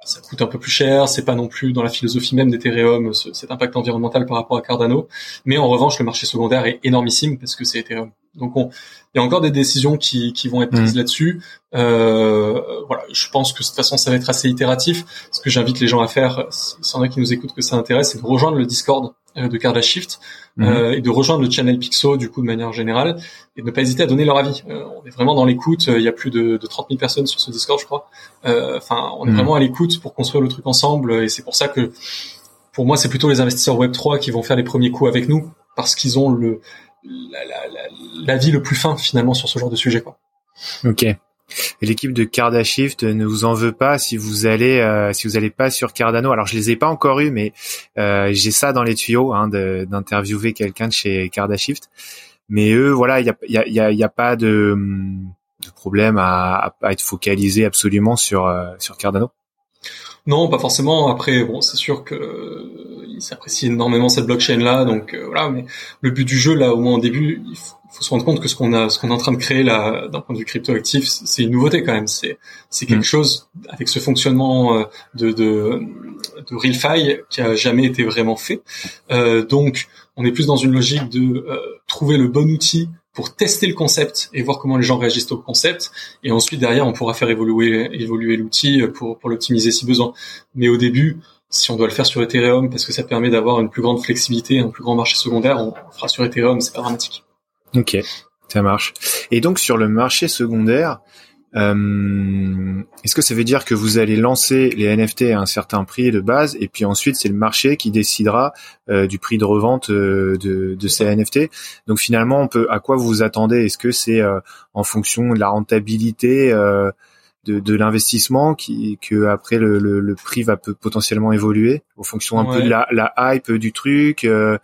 ça coûte un peu plus cher, c'est pas non plus dans la philosophie même d'Ethereum cet impact environnemental par rapport à Cardano, mais en revanche le marché secondaire est énormissime parce que c'est Ethereum. Donc on, il y a encore des décisions qui, qui vont être prises mm. là-dessus. Euh, voilà, je pense que de toute façon ça va être assez itératif. Ce que j'invite les gens à faire, s'il y en a qui nous écoutent que ça intéresse, c'est de rejoindre le Discord euh, de Cardashift mm. euh, et de rejoindre le channel Pixo du coup de manière générale et de ne pas hésiter à donner leur avis. Euh, on est vraiment dans l'écoute. Il y a plus de, de 30 000 personnes sur ce Discord, je crois. Euh, enfin, on est mm. vraiment à l'écoute pour construire le truc ensemble et c'est pour ça que pour moi c'est plutôt les investisseurs Web 3 qui vont faire les premiers coups avec nous parce qu'ils ont le l'avis le plus fin finalement sur ce genre de sujet. Quoi. Ok. L'équipe de Cardashift ne vous en veut pas si vous allez euh, si vous allez pas sur Cardano. Alors je les ai pas encore eu, mais euh, j'ai ça dans les tuyaux hein, d'interviewer quelqu'un de chez Cardashift. Mais eux, voilà, il y a, y, a, y a pas de, de problème à, à, être focalisé absolument sur euh, sur Cardano. Non, pas forcément. Après, bon, c'est sûr que euh, il s'apprécie énormément cette blockchain là, donc euh, voilà. Mais le but du jeu là, au moins au début, il faut, se rendre compte que ce qu'on a, ce qu'on est en train de créer là, d'un point de vue crypto actif, c'est une nouveauté quand même. C'est c'est quelque mm. chose avec ce fonctionnement euh, de de, de RealFi qui a jamais été vraiment fait. donc, on est plus dans une logique de trouver le bon outil pour tester le concept et voir comment les gens réagissent au concept. Et ensuite, derrière, on pourra faire évoluer, évoluer l'outil pour, pour l'optimiser si besoin. Mais au début, si on doit le faire sur Ethereum parce que ça permet d'avoir une plus grande flexibilité, un plus grand marché secondaire, on fera sur Ethereum, c'est pas dramatique. Ok, ça marche. Et donc sur le marché secondaire, euh, Est-ce que ça veut dire que vous allez lancer les NFT à un certain prix de base et puis ensuite c'est le marché qui décidera euh, du prix de revente euh, de, de, ces NFT Donc finalement, on peut à quoi vous vous attendez? Est-ce que c'est euh, en fonction de la rentabilité de, de l'investissement qui que après le, le, le, prix va peut potentiellement évoluer en fonction un peu de la, la hype du truc euh,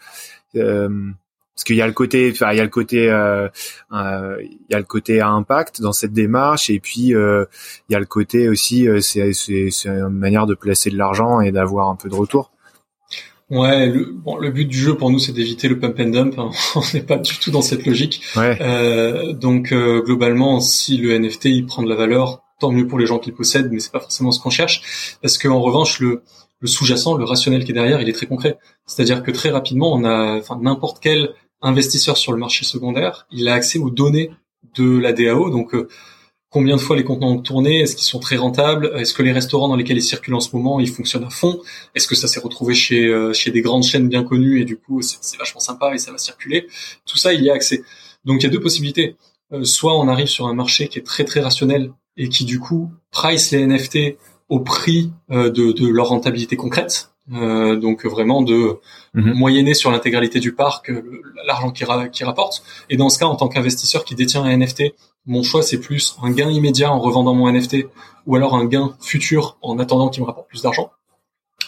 parce qu'il y a le côté enfin il y a le côté euh, euh, il y a le côté à impact dans cette démarche et puis euh, il y a le côté aussi c'est c'est c'est une manière de placer de l'argent et d'avoir un peu de retour Ouais, le, bon, le but du jeu pour nous, c'est d'éviter le pump and dump. Hein. (laughs) On n'est pas du tout dans cette logique. Ouais. Euh, donc globalement, si le NFT il prend de la valeur, tant mieux pour les gens qui le possèdent, mais c'est pas forcément ce qu'on cherche, parce qu'en revanche, le, le sous-jacent, le rationnel qui est derrière, il est très concret. C'est-à-dire que très rapidement, on a, enfin, n'importe quel investisseur sur le marché secondaire, il a accès aux données de la DAO. Donc, euh, combien de fois les contenants ont tourné Est-ce qu'ils sont très rentables Est-ce que les restaurants dans lesquels ils circulent en ce moment, ils fonctionnent à fond Est-ce que ça s'est retrouvé chez euh, chez des grandes chaînes bien connues et du coup, c'est vachement sympa et ça va circuler Tout ça, il y a accès. Donc, il y a deux possibilités. Euh, soit on arrive sur un marché qui est très très rationnel et qui du coup price les NFT au prix de, de leur rentabilité concrète, euh, donc vraiment de mhm. moyenner sur l'intégralité du parc euh, l'argent qui, qui rapporte. Et dans ce cas, en tant qu'investisseur qui détient un NFT, mon choix c'est plus un gain immédiat en revendant mon NFT ou alors un gain futur en attendant qu'il me rapporte plus d'argent.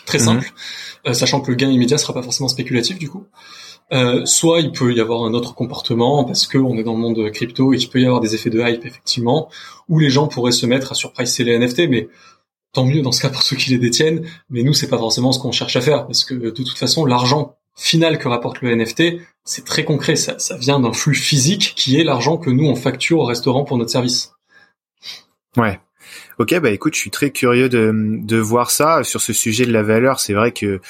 Très mhm. simple, euh, sachant que le gain immédiat sera pas forcément spéculatif du coup. Euh, soit il peut y avoir un autre comportement parce qu'on est dans le monde crypto et qu'il peut y avoir des effets de hype effectivement, où les gens pourraient se mettre à surpricer les NFT, mais tant mieux dans ce cas pour ceux qui les détiennent, mais nous c'est pas forcément ce qu'on cherche à faire parce que de toute façon l'argent final que rapporte le NFT, c'est très concret, ça, ça vient d'un flux physique qui est l'argent que nous on facture au restaurant pour notre service. Ouais. Ok, bah écoute, je suis très curieux de, de voir ça sur ce sujet de la valeur. C'est vrai que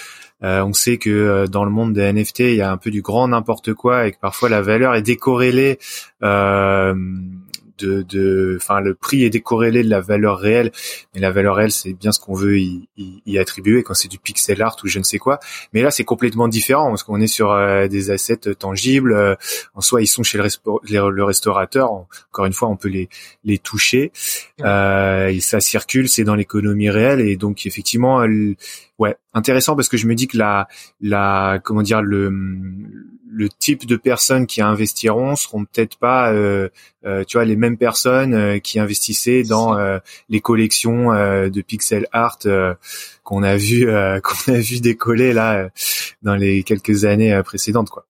euh, on sait que euh, dans le monde des NFT, il y a un peu du grand n'importe quoi et que parfois la valeur est décorrélée euh, de, de, enfin le prix est décorrélé de la valeur réelle, mais la valeur réelle c'est bien ce qu'on veut y, y, attribuer quand c'est du pixel art ou je ne sais quoi. Mais là c'est complètement différent parce qu'on est sur euh, des assets tangibles. Euh, en soi ils sont chez le, le, restaurateur. Encore une fois on peut les les toucher euh, et ça circule, c'est dans l'économie réelle et donc effectivement ouais intéressant parce que je me dis que la la comment dire le le type de personnes qui investiront seront peut-être pas, euh, euh, tu vois, les mêmes personnes euh, qui investissaient dans les collections de pixel art qu'on a vu (laughs) qu'on a vu décoller là dans les quelques années précédentes, quoi.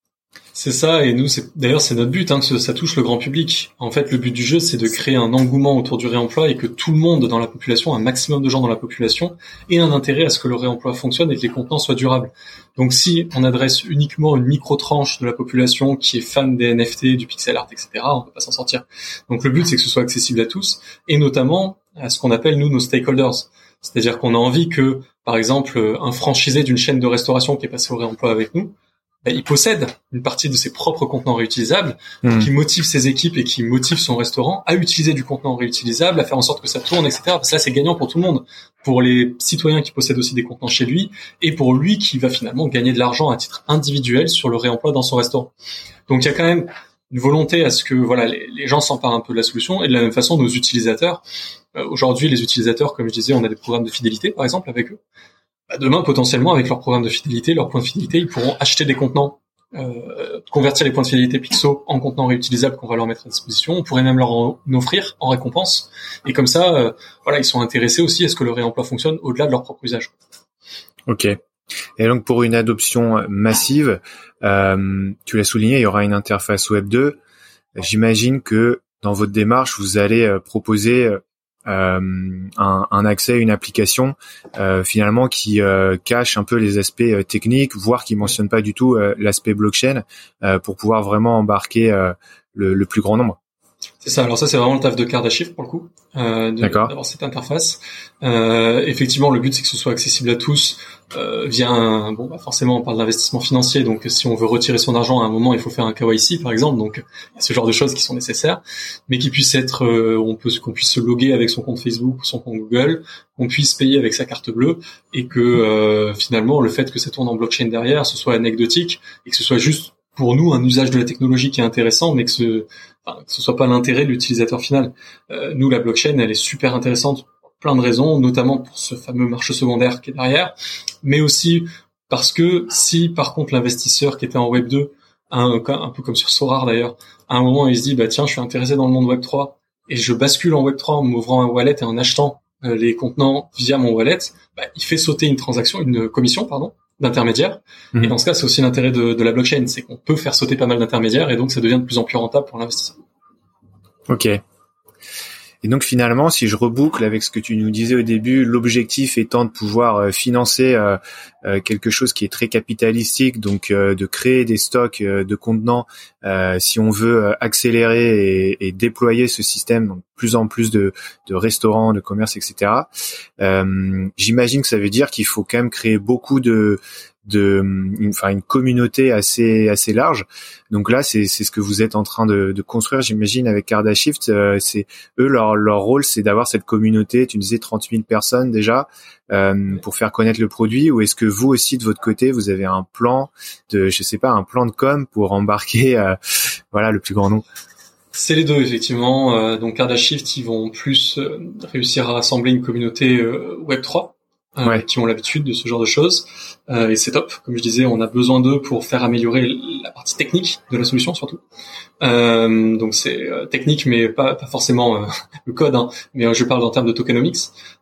C'est ça, et nous, d'ailleurs c'est notre but, hein, que ça touche le grand public. En fait, le but du jeu, c'est de créer un engouement autour du réemploi et que tout le monde dans la population, un maximum de gens dans la population, ait un intérêt à ce que le réemploi fonctionne et que les contenants soient durables. Donc, si on adresse uniquement une micro tranche de la population qui est fan des NFT, du pixel art, etc., on peut pas s'en sortir. Donc, le but, c'est que ce soit accessible à tous, et notamment à ce qu'on appelle nous nos stakeholders C'est-à-dire qu'on a envie que, par exemple, un franchisé d'une chaîne de restauration qui est passé au réemploi avec nous, il possède une partie de ses propres contenants réutilisables, hmm. qui motive ses équipes et qui motive son restaurant à utiliser du contenant réutilisable, à faire en sorte que ça tourne, etc. Parce que là, c'est gagnant pour tout le monde, pour les citoyens qui possèdent aussi des contenants chez lui, et pour lui qui va finalement gagner de l'argent à titre individuel sur le réemploi dans son restaurant. Donc il y a quand même une volonté à ce que voilà les, gens s'emparent un peu de la solution et de la même façon nos utilisateurs. Euh, aujourd'hui, les utilisateurs, comme je disais, on a des programmes de fidélité par exemple avec eux. Bah, demain, potentiellement, avec leur programme de fidélité, leur point de fidélité, ils pourront acheter des contenants, euh, convertir les points de fidélité Pixo en contenants réutilisables qu'on va leur mettre à disposition. On pourrait même leur en offrir en récompense. Et comme ça, euh, voilà, ils sont intéressés aussi à ce que le réemploi fonctionne au-delà de leur propre usage. Ok. Et donc pour une adoption massive, euh, tu l'as souligné, il y aura une interface Web 2. J'imagine que dans votre démarche, vous allez proposer un, un, accès une application euh, finalement qui euh, cache un peu les aspects techniques, voire qui mentionne pas du tout l'aspect blockchain pour pouvoir vraiment embarquer le, plus grand nombre. C'est ça. Alors ça, c'est vraiment le taf de Kardashift pour le coup, euh, d'avoir cette interface. Euh, effectivement, le but c'est que ce soit accessible à tous euh, via un, bon, bah forcément, on parle d'investissement financier. Donc, si on veut retirer son argent à un moment, il faut faire un KYC, par exemple. Donc, il y a ce genre de choses qui sont nécessaires, mais qui puisse être, euh, on peut, qu'on puisse se loguer avec son compte Facebook ou son compte Google, qu'on puisse payer avec sa carte bleue, et que euh, finalement, le fait que ça tourne en blockchain derrière, ce soit anecdotique et que ce soit juste pour nous un usage de la technologie qui est intéressant, mais que ce enfin, que ce soit pas l'intérêt de l'utilisateur final. Euh, nous, la blockchain, elle est super intéressante pour plein de raisons, notamment pour ce fameux marché secondaire qui est derrière, mais aussi parce que si par contre l'investisseur qui était en Web 2, un, peu comme sur Sorar d'ailleurs, à un moment il se dit bah tiens je suis intéressé dans le monde Web 3 et je bascule en Web 3 en m'ouvrant un wallet et en achetant euh, les contenants via mon wallet, bah, il fait sauter une transaction, une commission pardon, d'intermédiaires. Et mhm. dans ce cas, c'est aussi l'intérêt de, de, la blockchain, c'est qu'on peut faire sauter pas mal d'intermédiaires et donc ça devient de plus en plus rentable pour l'investisseur. Ok. Et donc finalement, si je reboucle avec ce que tu nous disais au début, l'objectif étant de pouvoir euh, financer euh, euh, quelque chose qui est très capitalistique, donc de créer des stocks de contenants, si on veut accélérer et, déployer ce système, donc plus en plus de restaurants, de commerces, etc. J'imagine que ça veut dire qu'il faut quand même créer beaucoup de de une, enfin une communauté assez assez large. Donc là, c'est c'est ce que vous êtes en train de, de construire, j'imagine, avec Cardashift. Euh, c'est eux leur leur rôle, c'est d'avoir cette communauté. Tu disais 30 000 personnes déjà euh, pour faire connaître le produit. Ou est-ce que vous aussi de votre côté, vous avez un plan de, je sais pas, un plan de com pour embarquer, euh, voilà, le plus grand nombre? C'est les deux effectivement. Euh, donc Cardashift, ils vont plus réussir à rassembler une communauté Web 3 euh, qui ont l'habitude de ce genre de choses. Euh, et c'est top. Comme je disais, on a besoin d'eux pour faire améliorer la partie technique de la solution surtout. Euh, donc c'est euh, technique, mais pas, pas forcément euh, (laughs) le code. Hein, mais je parle en termes de tokenomics.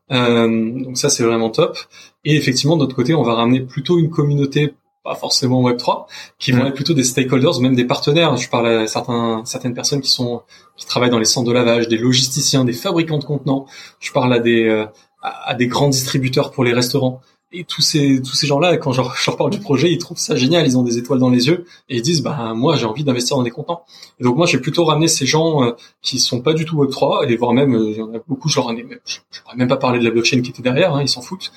donc ça c'est vraiment top. Et effectivement, d'autre côté, on va ramener plutôt une communauté pas forcément Web 3, qui vont être plutôt des stakeholders, même des partenaires. Je parle à certains, certaines personnes qui sont qui travaillent dans les centres de lavage, des logisticiens, des fabricants de contenants. Je parle à des à, des grands distributeurs pour les restaurants. Et tous ces tous ces gens-là, quand je, leur parle du projet, ils trouvent ça génial, ils ont des étoiles dans les yeux et ils disent bah moi j'ai envie d'investir dans des contents. Et donc moi j'ai plutôt ramené ces gens euh, qui sont pas du tout Web 3 et voire même euh, il y en a beaucoup, je leur ai même, je, même pas parler de la blockchain qui était derrière, hein, ils s'en foutent.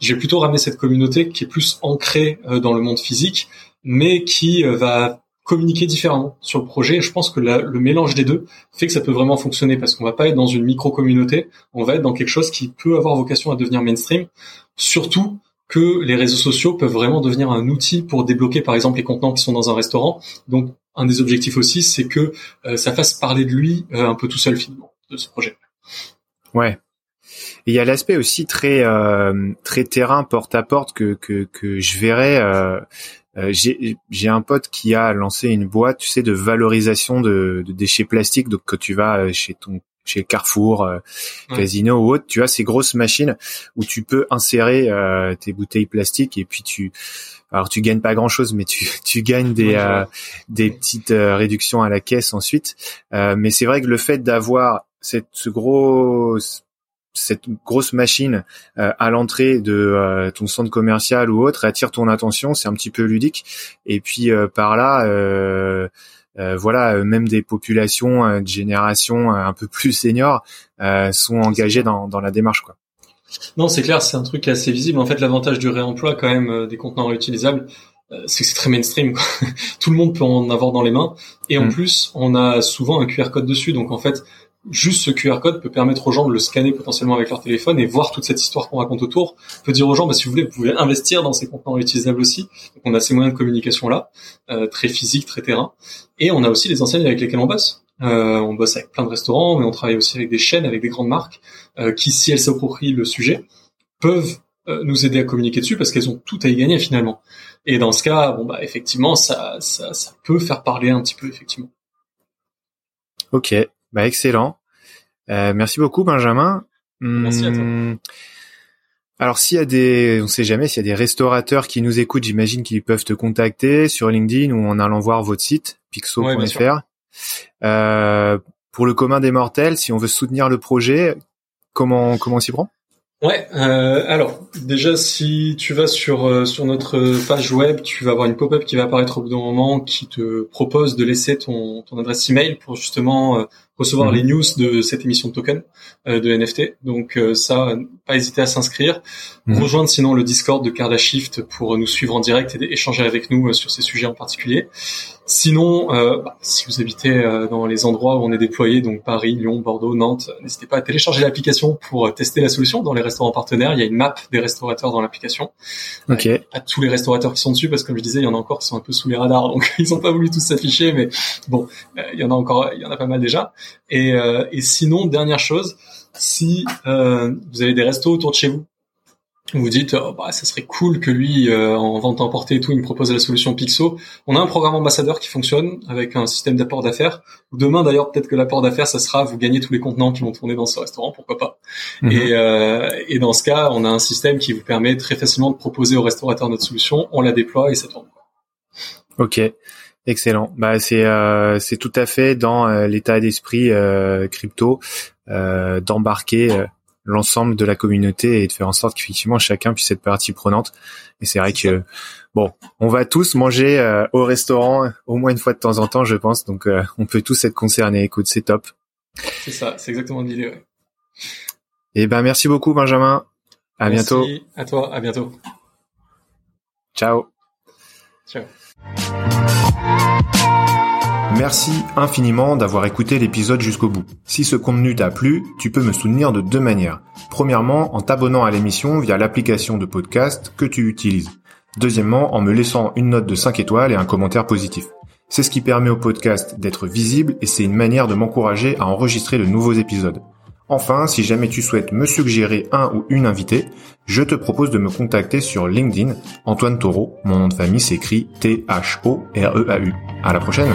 J'ai plutôt ramené cette communauté qui est plus ancrée euh, dans le monde physique, mais qui va communiquer différemment sur le projet. je pense que le mélange des deux fait que ça peut vraiment fonctionner parce qu'on va pas être dans une micro-communauté, on va être dans quelque chose qui peut avoir vocation à devenir mainstream. Surtout que les réseaux sociaux peuvent vraiment devenir un outil pour débloquer par exemple les contenants qui sont dans un restaurant. Donc un des objectifs aussi, c'est que euh, ça fasse parler de lui euh, un peu tout seul finalement de ce projet. Ouais. il y a l'aspect aussi très euh, très terrain porte à porte que que, que je verrais j'ai un pote qui a lancé une boîte, tu sais, de valorisation de, de déchets plastiques. Donc que tu vas euh, chez ton chez Carrefour, euh, Casino ou autre, tu as ces grosses machines où tu peux insérer euh, tes bouteilles plastiques et puis tu alors tu gagnes pas grand chose mais tu, (laughs) tu gagnes des euh, des petites réductions à la caisse ensuite. Mais c'est vrai que le fait d'avoir cette ce gros cette grosse machine euh, à l'entrée de euh, ton centre commercial ou autre attire ton attention, c'est un petit peu ludique. Et puis euh, par là, voilà, même des populations de génération un peu (laughs) plus seniors sont engagées dans, dans la démarche, quoi. Non, c'est clair, c'est un truc assez visible. En fait, l'avantage du réemploi quand même des contenants réutilisables, c'est que c'est très mainstream. Quoi. (laughs) Tout le monde peut en avoir dans les mains. Et en mm. plus, on a souvent un QR code dessus. Donc en fait, juste ce QR code peut permettre aux gens de le scanner potentiellement avec leur téléphone et voir toute cette histoire qu'on raconte autour. peut dire aux gens, bah, si vous voulez, vous pouvez investir dans ces contenants réutilisables aussi. Donc on a ces moyens de communication là, euh, très physiques, très terrain. Et on a aussi les enseignes avec lesquelles on bosse. Euh, on bosse avec plein de restaurants, mais on travaille aussi avec des chaînes, avec des grandes marques, euh, qui, si elles s'approprient le sujet, peuvent nous aider à communiquer dessus parce qu'elles ont tout à y gagner finalement. Et dans ce cas, bon bah effectivement, ça, ça, ça peut faire parler un petit peu effectivement. Ok, bah excellent. Euh, merci beaucoup Benjamin. Merci à toi. Hmm, alors s'il y a des, on sait jamais, s'il y a des restaurateurs qui nous écoutent, j'imagine qu'ils peuvent te contacter sur LinkedIn ou en allant voir votre site pixo.fr. euh, pour le commun des mortels, si on veut soutenir le projet, comment comment on s'y prend? Ouais, euh, alors déjà si tu vas sur euh, sur notre page web, tu vas avoir une pop-up qui va apparaître au bout d'un moment qui te propose de laisser ton ton adresse email pour justement euh, recevoir mhm. les news de cette émission de token euh, de NFT. Donc euh, ça, pas hésiter à s'inscrire. Mhm. Rejoindre sinon le Discord de Cardashift pour nous suivre en direct et échanger avec nous euh, sur ces sujets en particulier. Sinon, bah, si vous habitez dans les endroits où on est déployé, donc Paris, Lyon, Bordeaux, Nantes, n'hésitez pas à télécharger l'application pour tester la solution dans les restaurants partenaires. Il y a une map des restaurateurs dans l'application. Ok. à tous les restaurateurs qui sont dessus, parce que comme je disais, il y en a encore qui sont un peu sous les radars, (laughs) donc ils n'ont pas voulu tous s'afficher, mais bon, il y en a encore, il y en a pas mal déjà. Et, euh, et sinon, dernière chose, si euh, vous avez des restos autour de chez vous, vous dites, oh, bah, ça serait cool que lui, euh, en vente emportée et tout, il me propose la solution Pixo. On a un programme ambassadeur qui fonctionne avec un système d'apport d'affaires. Demain, d'ailleurs, peut-être que l'apport d'affaires, ça sera vous gagnez tous les contenants qui vont tourner dans ce restaurant, pourquoi pas. Mhm. Et, euh, et dans ce cas, on a un système qui vous permet très facilement de proposer au restaurateur notre solution. On la déploie et ça tourne. Ok. Excellent. Bah c'est euh, c'est tout à fait dans euh, l'état d'esprit euh, crypto d'embarquer l'ensemble de la communauté et de faire en sorte qu'effectivement chacun puisse être partie prenante. Et c'est vrai que bon, on va tous manger au restaurant au moins une fois de temps en temps, je pense. Donc on peut tous être concernés. Écoute, c'est top. C'est ça, c'est exactement l'idée. Ouais. Et eh ben merci beaucoup Benjamin. À merci bientôt. À toi, à bientôt. Ciao. Ciao. Merci infiniment d'avoir écouté l'épisode jusqu'au bout. Si ce contenu t'a plu, tu peux me soutenir de deux manières. Premièrement, en t'abonnant à l'émission via l'application de podcast que tu utilises. Deuxièmement, en me laissant une note de 5 étoiles et un commentaire positif. C'est ce qui permet au podcast d'être visible et c'est une manière de m'encourager à enregistrer de nouveaux épisodes. Enfin, si jamais tu souhaites me suggérer un ou une invitée, je te propose de me contacter sur LinkedIn, Antoine Taureau. Mon nom de famille s'écrit T-H-O-R-E-A-U. À la prochaine!